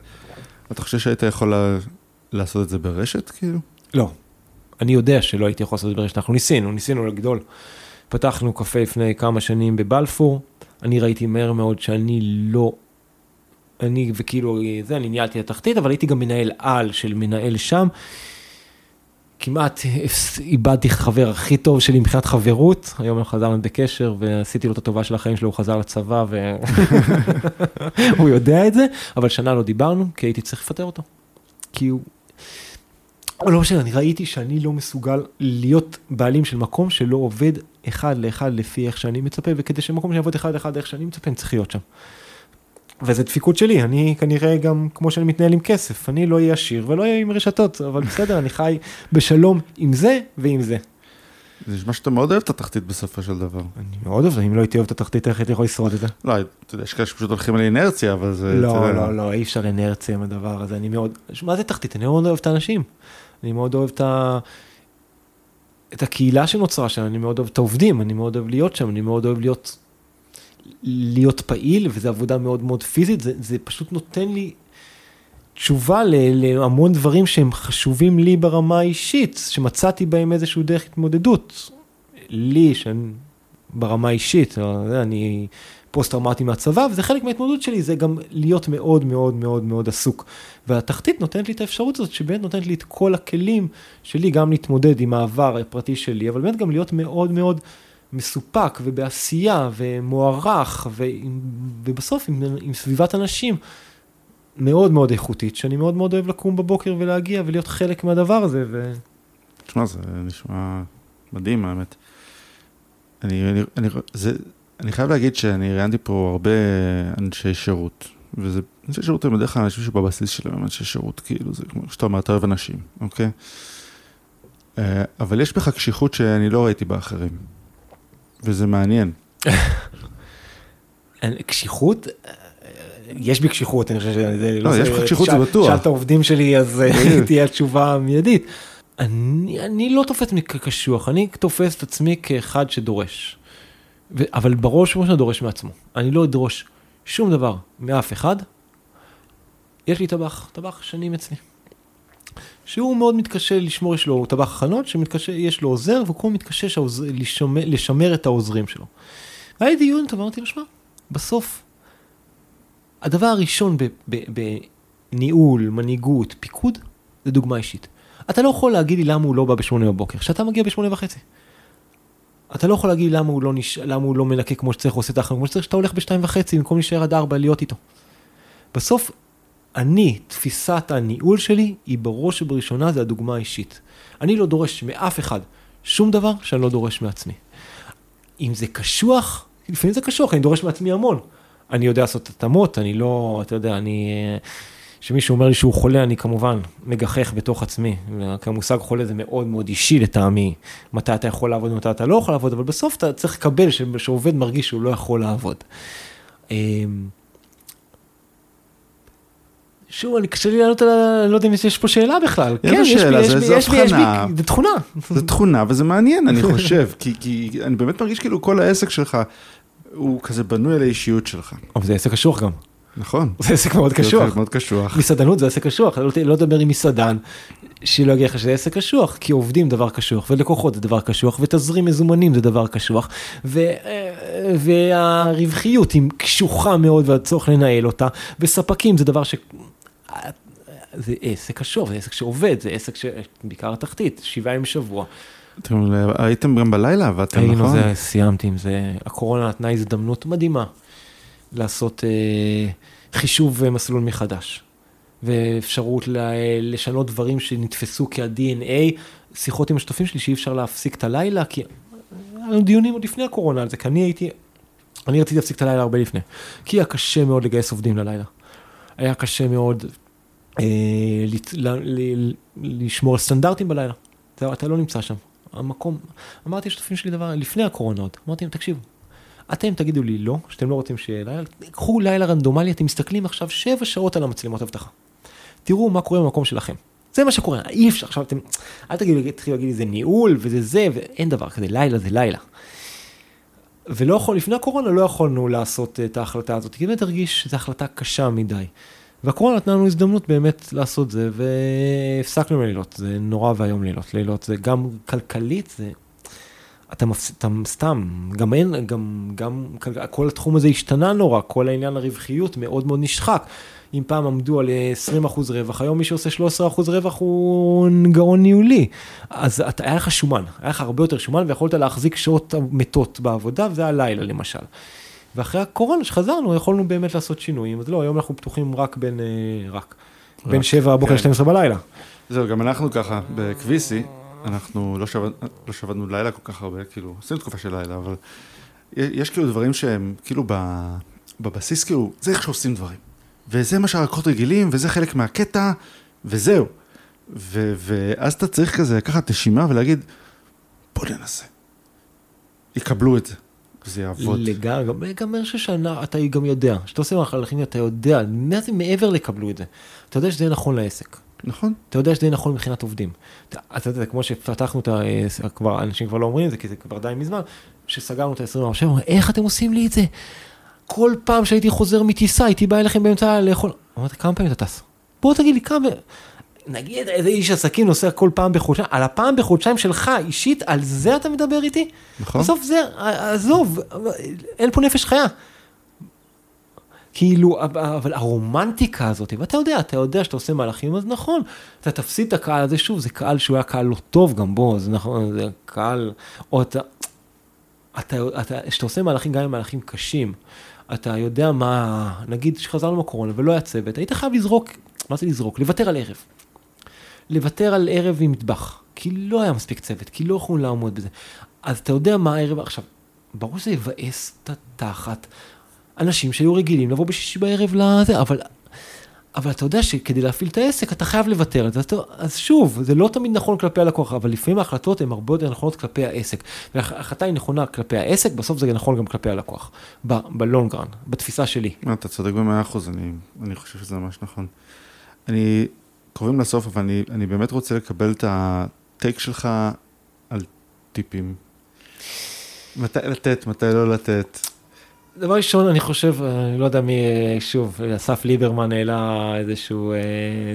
אתה חושב שהיית יכול. לעשות את זה ברשת, כאילו? לא. אני יודע שלא הייתי יכול לעשות את זה ברשת, אנחנו ניסינו, ניסינו לגדול. פתחנו קפה לפני כמה שנים בבלפור, אני ראיתי מהר מאוד שאני לא, אני וכאילו, זה, אני ניהלתי התחתית, אבל הייתי גם מנהל על של מנהל שם. כמעט איבדתי חבר הכי טוב שלי מבחינת חברות, היום חזרנו בקשר ועשיתי לו את הטובה של החיים שלו, הוא חזר לצבא והוא יודע את זה, אבל שנה לא דיברנו כי הייתי צריך לפטר אותו. כי הוא... לא משנה, אני ראיתי שאני לא מסוגל להיות בעלים של מקום שלא עובד אחד לאחד לפי איך שאני מצפה, וכדי שמקום שיעבוד אחד לאחד איך שאני מצפה, אני צריך להיות שם. וזה דפיקות שלי, אני כנראה גם כמו שאני מתנהל עם כסף, אני לא אהיה עשיר ולא אהיה עם רשתות, אבל בסדר, אני חי בשלום עם זה ועם זה. זה נשמע שאתה מאוד אוהב את התחתית בסופו של דבר. אני מאוד אוהב, אם לא הייתי אוהב את התחתית, איך הייתי יכול לשרוד את זה? לא, אתה יודע, יש כאלה שפשוט הולכים על אינרציה, אבל זה... לא, לא, לא, אי אפשר אינרציה עם הדבר הזה, אני מאוד... מה זה תחתית? אני מאוד אוהב את האנשים. אני מאוד אוהב את, ה... את הקהילה שנוצרה שם, אני מאוד אוהב את העובדים, אני מאוד אוהב להיות שם, אני מאוד אוהב להיות, להיות פעיל, וזו עבודה מאוד מאוד פיזית, זה, זה פשוט נותן לי תשובה להמון דברים שהם חשובים לי ברמה האישית, שמצאתי בהם איזשהו דרך התמודדות. לי, שאני ברמה האישית, אני פוסט-טראומטי מהצבא, וזה חלק מההתמודדות שלי, זה גם להיות מאוד מאוד מאוד מאוד עסוק. והתחתית נותנת לי את האפשרות הזאת, שבאמת נותנת לי את כל הכלים שלי, גם להתמודד עם העבר הפרטי שלי, אבל באמת גם להיות מאוד מאוד מסופק ובעשייה ומוערך. ובסוף עם, עם סביבת אנשים מאוד מאוד איכותית, שאני מאוד מאוד אוהב לקום בבוקר ולהגיע ולהיות חלק מהדבר הזה. ו... תשמע, זה נשמע מדהים, האמת. אני, אני, אני, זה, אני חייב להגיד שאני ראיינתי פה הרבה אנשי שירות, וזה, אנשי שירות הם בדרך כלל אנשים שבבסיס שלהם הם אנשי שירות, כאילו, זה כמו שאתה אומר, אתה אוהב אנשים, אוקיי? אה, אבל יש בך קשיחות שאני לא ראיתי באחרים, וזה מעניין. קשיחות? יש בי קשיחות, אני חושב שזה... לא, יש לך קשיחות, זה בטוח. שאלת העובדים שלי, אז אה, תהיה התשובה מיידית. אני, אני לא תופס עצמי כקשוח, אני תופס את עצמי כאחד שדורש. ו, אבל בראש שאני דורש מעצמו. אני לא אדרוש שום דבר מאף אחד. יש לי טבח, טבח שנים אצלי. שהוא מאוד מתקשה לשמור, יש לו טבח הכנות, שיש לו עוזר, והוא מתקשה שהעוזר, לשמר, לשמר את העוזרים שלו. והיה דיון, אמרתי לו, שמע, בסוף, הדבר הראשון בניהול, מנהיגות, פיקוד, זה דוגמה אישית. אתה לא יכול להגיד לי למה הוא לא בא בשמונה בבוקר, כשאתה מגיע בשמונה וחצי. אתה לא יכול להגיד למה הוא לא, נש... למה הוא לא מנקה כמו שצריך, עושה את ההכנה כמו שצריך, שאתה הולך בשתיים וחצי במקום להישאר עד ארבע להיות איתו. בסוף, אני, תפיסת הניהול שלי, היא בראש ובראשונה זה הדוגמה האישית. אני לא דורש מאף אחד שום דבר שאני לא דורש מעצמי. אם זה קשוח, לפעמים זה קשוח, אני דורש מעצמי המון. אני יודע לעשות התאמות, אני לא, אתה יודע, אני... כשמישהו אומר לי שהוא חולה, אני כמובן מגחך בתוך עצמי. כי המושג חולה זה מאוד מאוד אישי לטעמי, מתי אתה יכול לעבוד ומתי אתה לא יכול לעבוד, אבל בסוף אתה צריך לקבל שעובד מרגיש שהוא לא יכול לעבוד. שוב, אני קשה לי לענות על ה... לא יודע אם יש פה שאלה בכלל. יש כן, שאלה, יש זה, זה הבחנה. זה תכונה. זה תכונה, וזה מעניין, אני חושב, כי, כי אני באמת מרגיש כאילו כל העסק שלך הוא כזה בנוי על האישיות שלך. אבל זה עסק קשוח גם. נכון. זה עסק מאוד קשוח. זה מאוד קשוח. מסעדנות זה עסק קשוח, לא, לא לדבר עם מסעדן, שלא יגיד לך שזה עסק קשוח, כי עובדים דבר קשוח, ולקוחות זה דבר קשוח, ותזרים מזומנים זה דבר קשוח, ו, והרווחיות היא קשוחה מאוד והצורך לנהל אותה, וספקים זה דבר ש... זה עסק קשוח, זה עסק שעובד, זה עסק שבעיקר התחתית, שבעה ימים בשבוע. אתם הייתם גם בלילה, עבדתם, נכון? היינו, זה, סיימתי עם זה. הקורונה נתנה הזדמנות מדהימה לעשות אה, חישוב אה, מסלול מחדש. ואפשרות לשנות דברים שנתפסו כ-DNA, שיחות עם השותפים שלי שאי אפשר להפסיק את הלילה, כי היו דיונים עוד לפני הקורונה על זה, כי אני הייתי, אני רציתי להפסיק את הלילה הרבה לפני, כי היה קשה מאוד לגייס עובדים ללילה. היה קשה מאוד אה, ל, ל, ל, לשמור על סטנדרטים בלילה. אתה, לא נמצא שם. המקום, אמרתי לשותפים שלי דבר, לפני הקורונה עוד, אמרתי להם, תקשיבו, אתם תגידו לי לא, שאתם לא רוצים שיהיה לילה, קחו לילה רנדומלי, אתם מסתכלים עכשיו שבע שעות על המצלמות אבטחה. תראו מה קורה במקום שלכם. זה מה שקורה, אי אפשר, עכשיו אתם, אל תגידו, תתחילו להגיד לי זה ניהול וזה זה, ואין דבר כזה, לילה זה לילה. ולא יכול, לפני הקורונה לא יכולנו לעשות את ההחלטה הזאת, כי באמת הרגיש שזו החלטה קשה מדי. והקורונה נתנה לנו הזדמנות באמת לעשות זה, והפסקנו עם הלילות, זה נורא ואיום לילות, לילות זה גם כלכלית, זה... אתה, מפס... אתה סתם, גם אין, גם, גם כל התחום הזה השתנה נורא, כל העניין הרווחיות מאוד מאוד נשחק. אם פעם עמדו על 20% רווח, היום מי שעושה 13% רווח הוא גאון ניהולי. אז אתה, היה לך שומן, היה לך הרבה יותר שומן ויכולת להחזיק שעות מתות בעבודה, וזה הלילה למשל. ואחרי הקורונה שחזרנו יכולנו באמת לעשות שינויים, אז לא, היום אנחנו פתוחים רק בין, אה, רק, בין 7 בבוקר כן. ל-12 בלילה. זהו, גם אנחנו ככה, בכביסי, אנחנו לא, שבד, לא שבדנו לילה כל כך הרבה, כאילו, עשינו תקופה של לילה, אבל יש כאילו דברים שהם כאילו בבסיס, כאילו, זה איך שעושים דברים. וזה מה שהלקוחות רגילים, וזה חלק מהקטע, וזהו. ו, ואז אתה צריך כזה לקחת נשימה ולהגיד, בוא ננסה. יקבלו את זה. זה יעבוד. לגמרי, גם אני חושב שאתה גם יודע, כשאתה עושה מהלכים אתה יודע, מה זה מעבר לקבלו את זה. אתה יודע שזה יהיה נכון לעסק. נכון. אתה יודע שזה נכון מבחינת עובדים. אתה יודע, כמו שפתחנו את ה... כבר, אנשים כבר לא אומרים את זה, כי זה כבר די מזמן, שסגרנו את ה-24 אומרים, איך אתם עושים לי את זה? כל פעם שהייתי חוזר מטיסה, הייתי בא אליכם באמצע לאכול. אמרתי, כמה פעמים אתה טס? בוא תגיד לי כמה... נגיד איזה איש עסקים נוסע כל פעם בחודשיים, על הפעם בחודשיים שלך אישית, על זה אתה מדבר איתי? נכון. בסוף זה, עזוב, אין פה נפש חיה. כאילו, אבל הרומנטיקה הזאת, ואתה יודע, אתה יודע שאתה עושה מהלכים, אז נכון, אתה תפסיד את הקהל הזה, שוב, זה קהל שהוא היה קהל לא טוב גם בו, זה נכון, זה קהל, או אתה, אתה, אתה, כשאתה עושה מהלכים, גם עם מהלכים קשים, אתה יודע מה, נגיד שחזרנו מהקורונה ולא היה צוות, היית חייב לזרוק, מה זה לזרוק? לוותר על ערב. לוותר על ערב עם מטבח, כי לא היה מספיק צוות, כי לא יכולנו לעמוד בזה. אז אתה יודע מה הערב, עכשיו, ברור שזה יבאס את התחת. אנשים שהיו רגילים לבוא בשישי בערב לזה, אבל, אבל אתה יודע שכדי להפעיל את העסק אתה חייב לוותר על זה, אז שוב, זה לא תמיד נכון כלפי הלקוח, אבל לפעמים ההחלטות הן הרבה יותר נכונות כלפי העסק. וההחלטה היא נכונה כלפי העסק, בסוף זה נכון גם כלפי הלקוח, בלונגרן, בתפיסה שלי. אתה צודק במאה אחוז, אני, אני חושב שזה ממש נכון. אני, קוראים לסוף, אבל אני, אני באמת רוצה לקבל את הטייק שלך על טיפים. מתי לתת, מתי לא לתת. דבר ראשון, אני חושב, אני לא יודע מי, שוב, אסף ליברמן העלה איזשהו אה,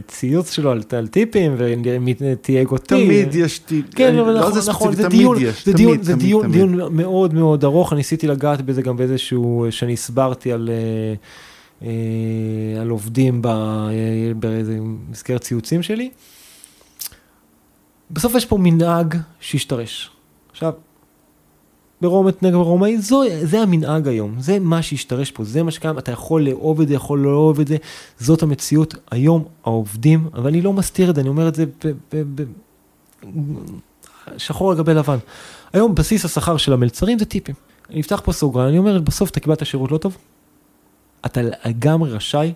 ציוץ שלו על, על טיפים ותייג אותי. תמיד יש טיפ, כן, אבל לא נכון, זה נכון, זה דיון, יש, זה תמיד, דיון, תמיד, זה דיון, תמיד. דיון מאוד מאוד ארוך, ניסיתי לגעת בזה גם באיזשהו, שאני הסברתי על... אה, אה, על עובדים באיזה מסגרת ציוצים שלי. בסוף יש פה מנהג שהשתרש. עכשיו, ברומת נגד רומאי, זו, זה המנהג היום, זה מה שהשתרש פה, זה מה שקיים, אתה יכול לאהוב את זה, יכול לא לאהוב את זה, זאת המציאות. היום העובדים, ואני לא מסתיר את זה, אני אומר את זה ב, ב, ב, שחור על גבי לבן. היום בסיס השכר של המלצרים זה טיפים. אני אפתח פה סוגריים, אני אומר, בסוף אתה קיבלת שירות לא טוב, אתה לגמרי רשאי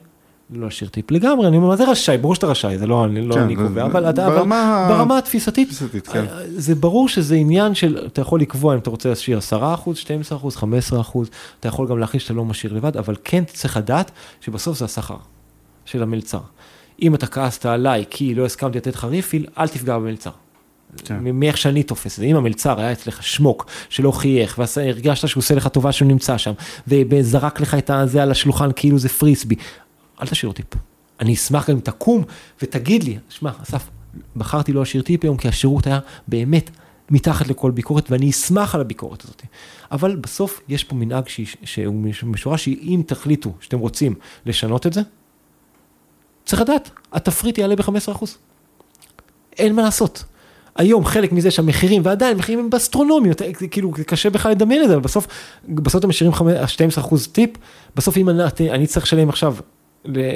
לא להשאיר טיפ לגמרי, אני אומר, מה זה רשאי? ברור שאתה רשאי, זה לא, לא כן, אני קובע, אבל אתה, ברמה, ברמה התפיסתית, כן. זה ברור שזה עניין של, אתה יכול לקבוע אם אתה רוצה להשאיר 10 אחוז, 12 אחוז, 15 אחוז, אתה יכול גם להכניס שאתה לא משאיר לבד, אבל כן צריך לדעת שבסוף זה השכר של המלצר. אם אתה כעסת עליי כי לא הסכמתי לתת לך ריפיל, אל תפגע במלצר. כן. מאיך שאני תופס את זה, אם המלצר היה אצלך שמוק שלא חייך והרגשת שהוא עושה לך טובה שהוא נמצא שם וזרק לך את זה על השולחן כאילו זה פריסבי, אל תשאיר טיפ. אני אשמח גם אם תקום ותגיד לי, שמע, אסף, בחרתי לא להשאיר טיפ היום כי השירות היה באמת מתחת לכל ביקורת ואני אשמח על הביקורת הזאת. אבל בסוף יש פה מנהג שהוא משורה שאם תחליטו שאתם רוצים לשנות את זה, צריך לדעת, התפריט יעלה ב-15%. אין מה לעשות. היום חלק מזה שהמחירים, ועדיין המחירים הם באסטרונומיים, כאילו קשה בכלל לדמיין את זה, אבל בסוף, בסוף אתם משאירים 12% טיפ, בסוף אם אני, אני צריך לשלם עכשיו,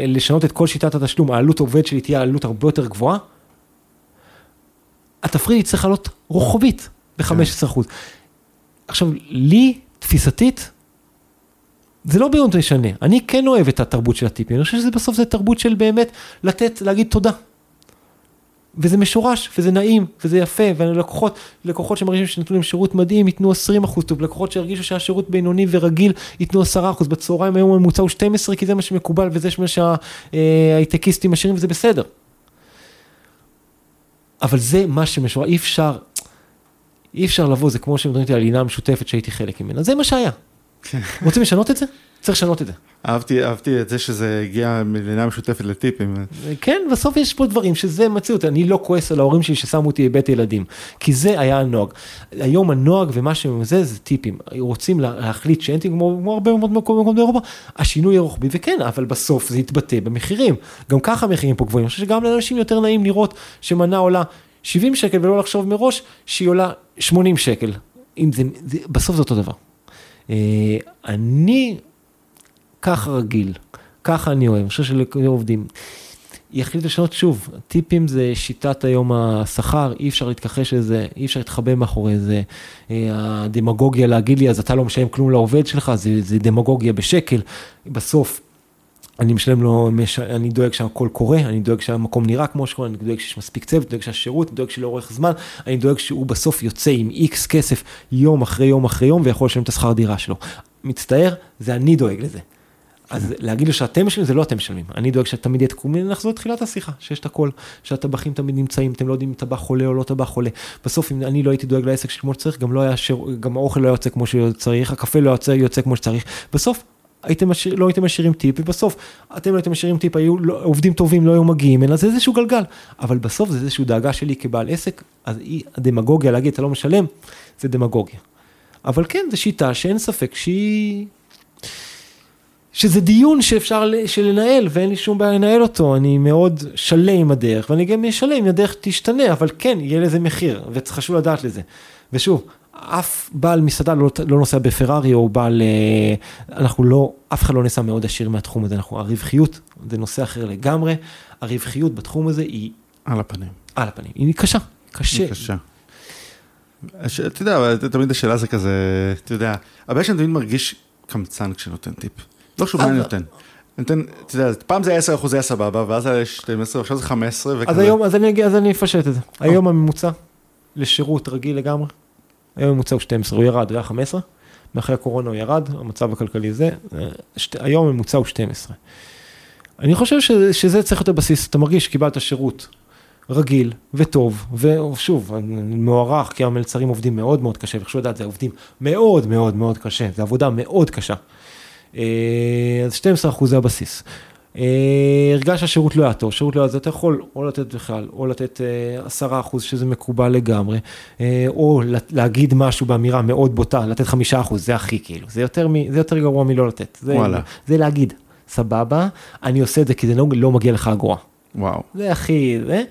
לשנות את כל שיטת התשלום, העלות עובד שלי תהיה עלות הרבה יותר גבוהה, התפריט צריך לעלות רוחבית ב-15%. עכשיו, לי, תפיסתית, זה לא באמת משנה, אני כן אוהב את התרבות של הטיפים, אני חושב שזה בסוף זה תרבות של באמת לתת, להגיד תודה. וזה משורש, וזה נעים, וזה יפה, ולקוחות, לקוחות שמרגישים שנתנו להם שירות מדהים, ייתנו 20 אחוז טוב, לקוחות שהרגישו שהשירות בינוני ורגיל, ייתנו 10 אחוז, בצהריים היום הממוצע הוא 12, כי זה מה שמקובל, וזה מה שההייטקיסטים משאירים, וזה בסדר. אבל זה מה שמשורש, אי אפשר, אי אפשר לבוא, זה כמו שמדברים איתי על לינה משותפת שהייתי חלק ממנה, זה מה שהיה. כן. רוצים לשנות את זה? צריך לשנות את זה. אהבתי, אהבתי את זה שזה הגיע מלינה משותפת לטיפים. כן, בסוף יש פה דברים שזה מציאות, אני לא כועס על ההורים שלי ששמו אותי בבית ילדים, כי זה היה הנוהג. היום הנוהג ומה שזה זה טיפים. רוצים להחליט שאין טיפים, כמו הרבה מאוד מקומות באירופה, השינוי יהיה רוחבי, וכן, אבל בסוף זה יתבטא במחירים. גם ככה המחירים פה גבוהים, אני חושב שגם לאנשים יותר נעים לראות שמנה עולה 70 שקל ולא לחשוב מראש שהיא עולה 80 שקל. אם זה, זה בסוף זה אותו דבר. אה, אני ככה רגיל, ככה אני אוהב, אני חושב שלעובדים. יחליט לשנות שוב, טיפים זה שיטת היום השכר, אי אפשר להתכחש לזה, אי אפשר להתחבא מאחורי זה. אה, הדמגוגיה להגיד לי, אז אתה לא משלם כלום לעובד שלך, זה, זה דמגוגיה בשקל. בסוף, אני משלם לו, אני דואג שהכל קורה, אני דואג שהמקום נראה כמו שקורה, אני דואג שיש מספיק צוות, אני דואג שהשירות, אני דואג שלאורך זמן, אני דואג שהוא בסוף יוצא עם איקס כסף יום אחרי יום אחרי יום ויכול לשלם את השכר דירה שלו. מצטער, זה אני דואג לזה. אז להגיד לו שאתם משלמים, זה לא אתם משלמים. אני דואג שתמיד יהיה תקומים, נחזור לתחילת השיחה, שיש את הכל, שהטבחים תמיד נמצאים, אתם לא יודעים אם טבח חולה או לא טבח חולה. בסוף, אם אני לא הייתי דואג לעסק שלי כמו שצריך, גם לא היה שיר, גם האוכל לא יוצא כמו שצריך, הקפה לא יוצא, יוצא כמו שצריך. בסוף, הייתם משאיר, לא הייתם משאירים טיפ, ובסוף אתם לא הייתם משאירים טיפ, היו לא, עובדים טובים לא היו מגיעים, אלא זה איזשהו גלגל. אבל בסוף זה איזשהו דאגה שלי כבעל עסק, אז היא, הדמגוגיה להגיד אתה לא משלם, זה דמגוגיה. אבל כן, זו שיטה שאין ספק שהיא... שזה דיון שאפשר לנהל ואין לי שום בעיה לנהל אותו, אני מאוד שלם עם הדרך ואני גם אהיה שלם אם הדרך תשתנה, אבל כן, יהיה לזה מחיר וחשוב לדעת לזה. ושוב, אף בעל מסעדה לא, לא נוסע בפרארי או בעל, אה, אנחנו לא, אף אחד לא נעשה מאוד עשיר מהתחום הזה, אנחנו, הרווחיות זה נושא אחר לגמרי, הרווחיות בתחום הזה היא... על הפנים. על הפנים, היא קשה, קשה. היא קשה. אתה יודע, תמיד השאלה זה כזה, אתה יודע, הבעיה שאני תמיד מרגיש קמצן כשנותן טיפ. לא שוב, מה אני נותן? נותן, אתה יודע, פעם זה 10 אחוז היה סבבה, ואז היה 12, עכשיו זה 15 וכזה. אז היום, אז אני, אז אני אפשט את זה. היום הממוצע לשירות רגיל לגמרי, היום הממוצע הוא 12, הוא ירד, הוא היה 15, מאחרי הקורונה הוא ירד, המצב הכלכלי זה, שת, היום הממוצע הוא 12. אני חושב שזה, שזה צריך להיות הבסיס, אתה מרגיש שקיבלת שירות רגיל וטוב, ושוב, מוערך, כי המלצרים עובדים מאוד מאוד קשה, וחשוב לדעת, זה עובדים מאוד מאוד מאוד קשה, זו עבודה מאוד קשה. אה, אז 12 אחוז זה הבסיס. אה, הרגש שהשירות לא היה טוב, שירות לא היה, אז אתה יכול או לתת בכלל, או לתת 10 אה, אחוז שזה מקובל לגמרי, או להגיד משהו באמירה מאוד בוטה, לתת 5 אחוז, זה הכי כאילו, זה יותר, זה יותר גרוע מלא לתת. זה, וואלה. זה להגיד, סבבה, אני עושה את זה כי זה לא, לא מגיע לך אגורה. וואו. זה הכי, זה,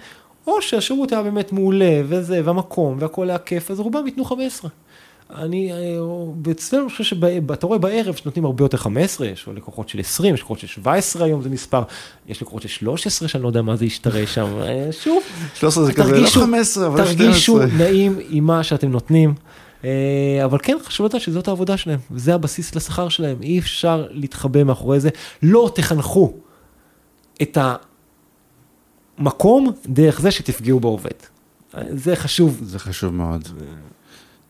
או שהשירות היה באמת מעולה, וזה, והמקום, והכל היה כיף, אז רובם ייתנו 15. אני, ואצלנו אני חושב שאתה רואה בערב שנותנים הרבה יותר 15, יש לקוחות של 20, יש לקוחות של 17 היום זה מספר, יש לקוחות של 13 שאני לא יודע מה זה ישתרש שם, אה, שוב, 13 זה כזה לא 15 אבל 12. תרגישו נעים עם מה שאתם נותנים, אה, אבל כן חשוב לדעת שזאת העבודה שלהם, וזה הבסיס לשכר שלהם, אי אפשר להתחבא מאחורי זה, לא תחנכו את המקום דרך זה שתפגעו בעובד. זה חשוב. זה חשוב מאוד.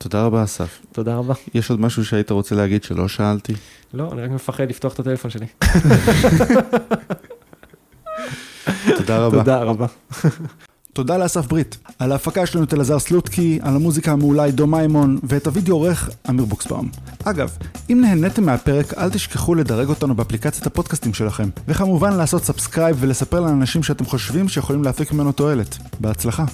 תודה רבה, אסף. תודה רבה. יש עוד משהו שהיית רוצה להגיד שלא שאלתי? לא, אני רק מפחד לפתוח את הטלפון שלי. תודה רבה. תודה רבה. תודה לאסף ברית. על ההפקה שלנו את אלעזר סלוטקי, על המוזיקה המעולה עידו מימון, ואת הוידאו עורך אמיר בוקסבאום. אגב, אם נהניתם מהפרק, אל תשכחו לדרג אותנו באפליקציית הפודקאסטים שלכם. וכמובן לעשות subscribe ולספר לאנשים שאתם חושבים שיכולים להפיק ממנו תועלת. בהצלחה.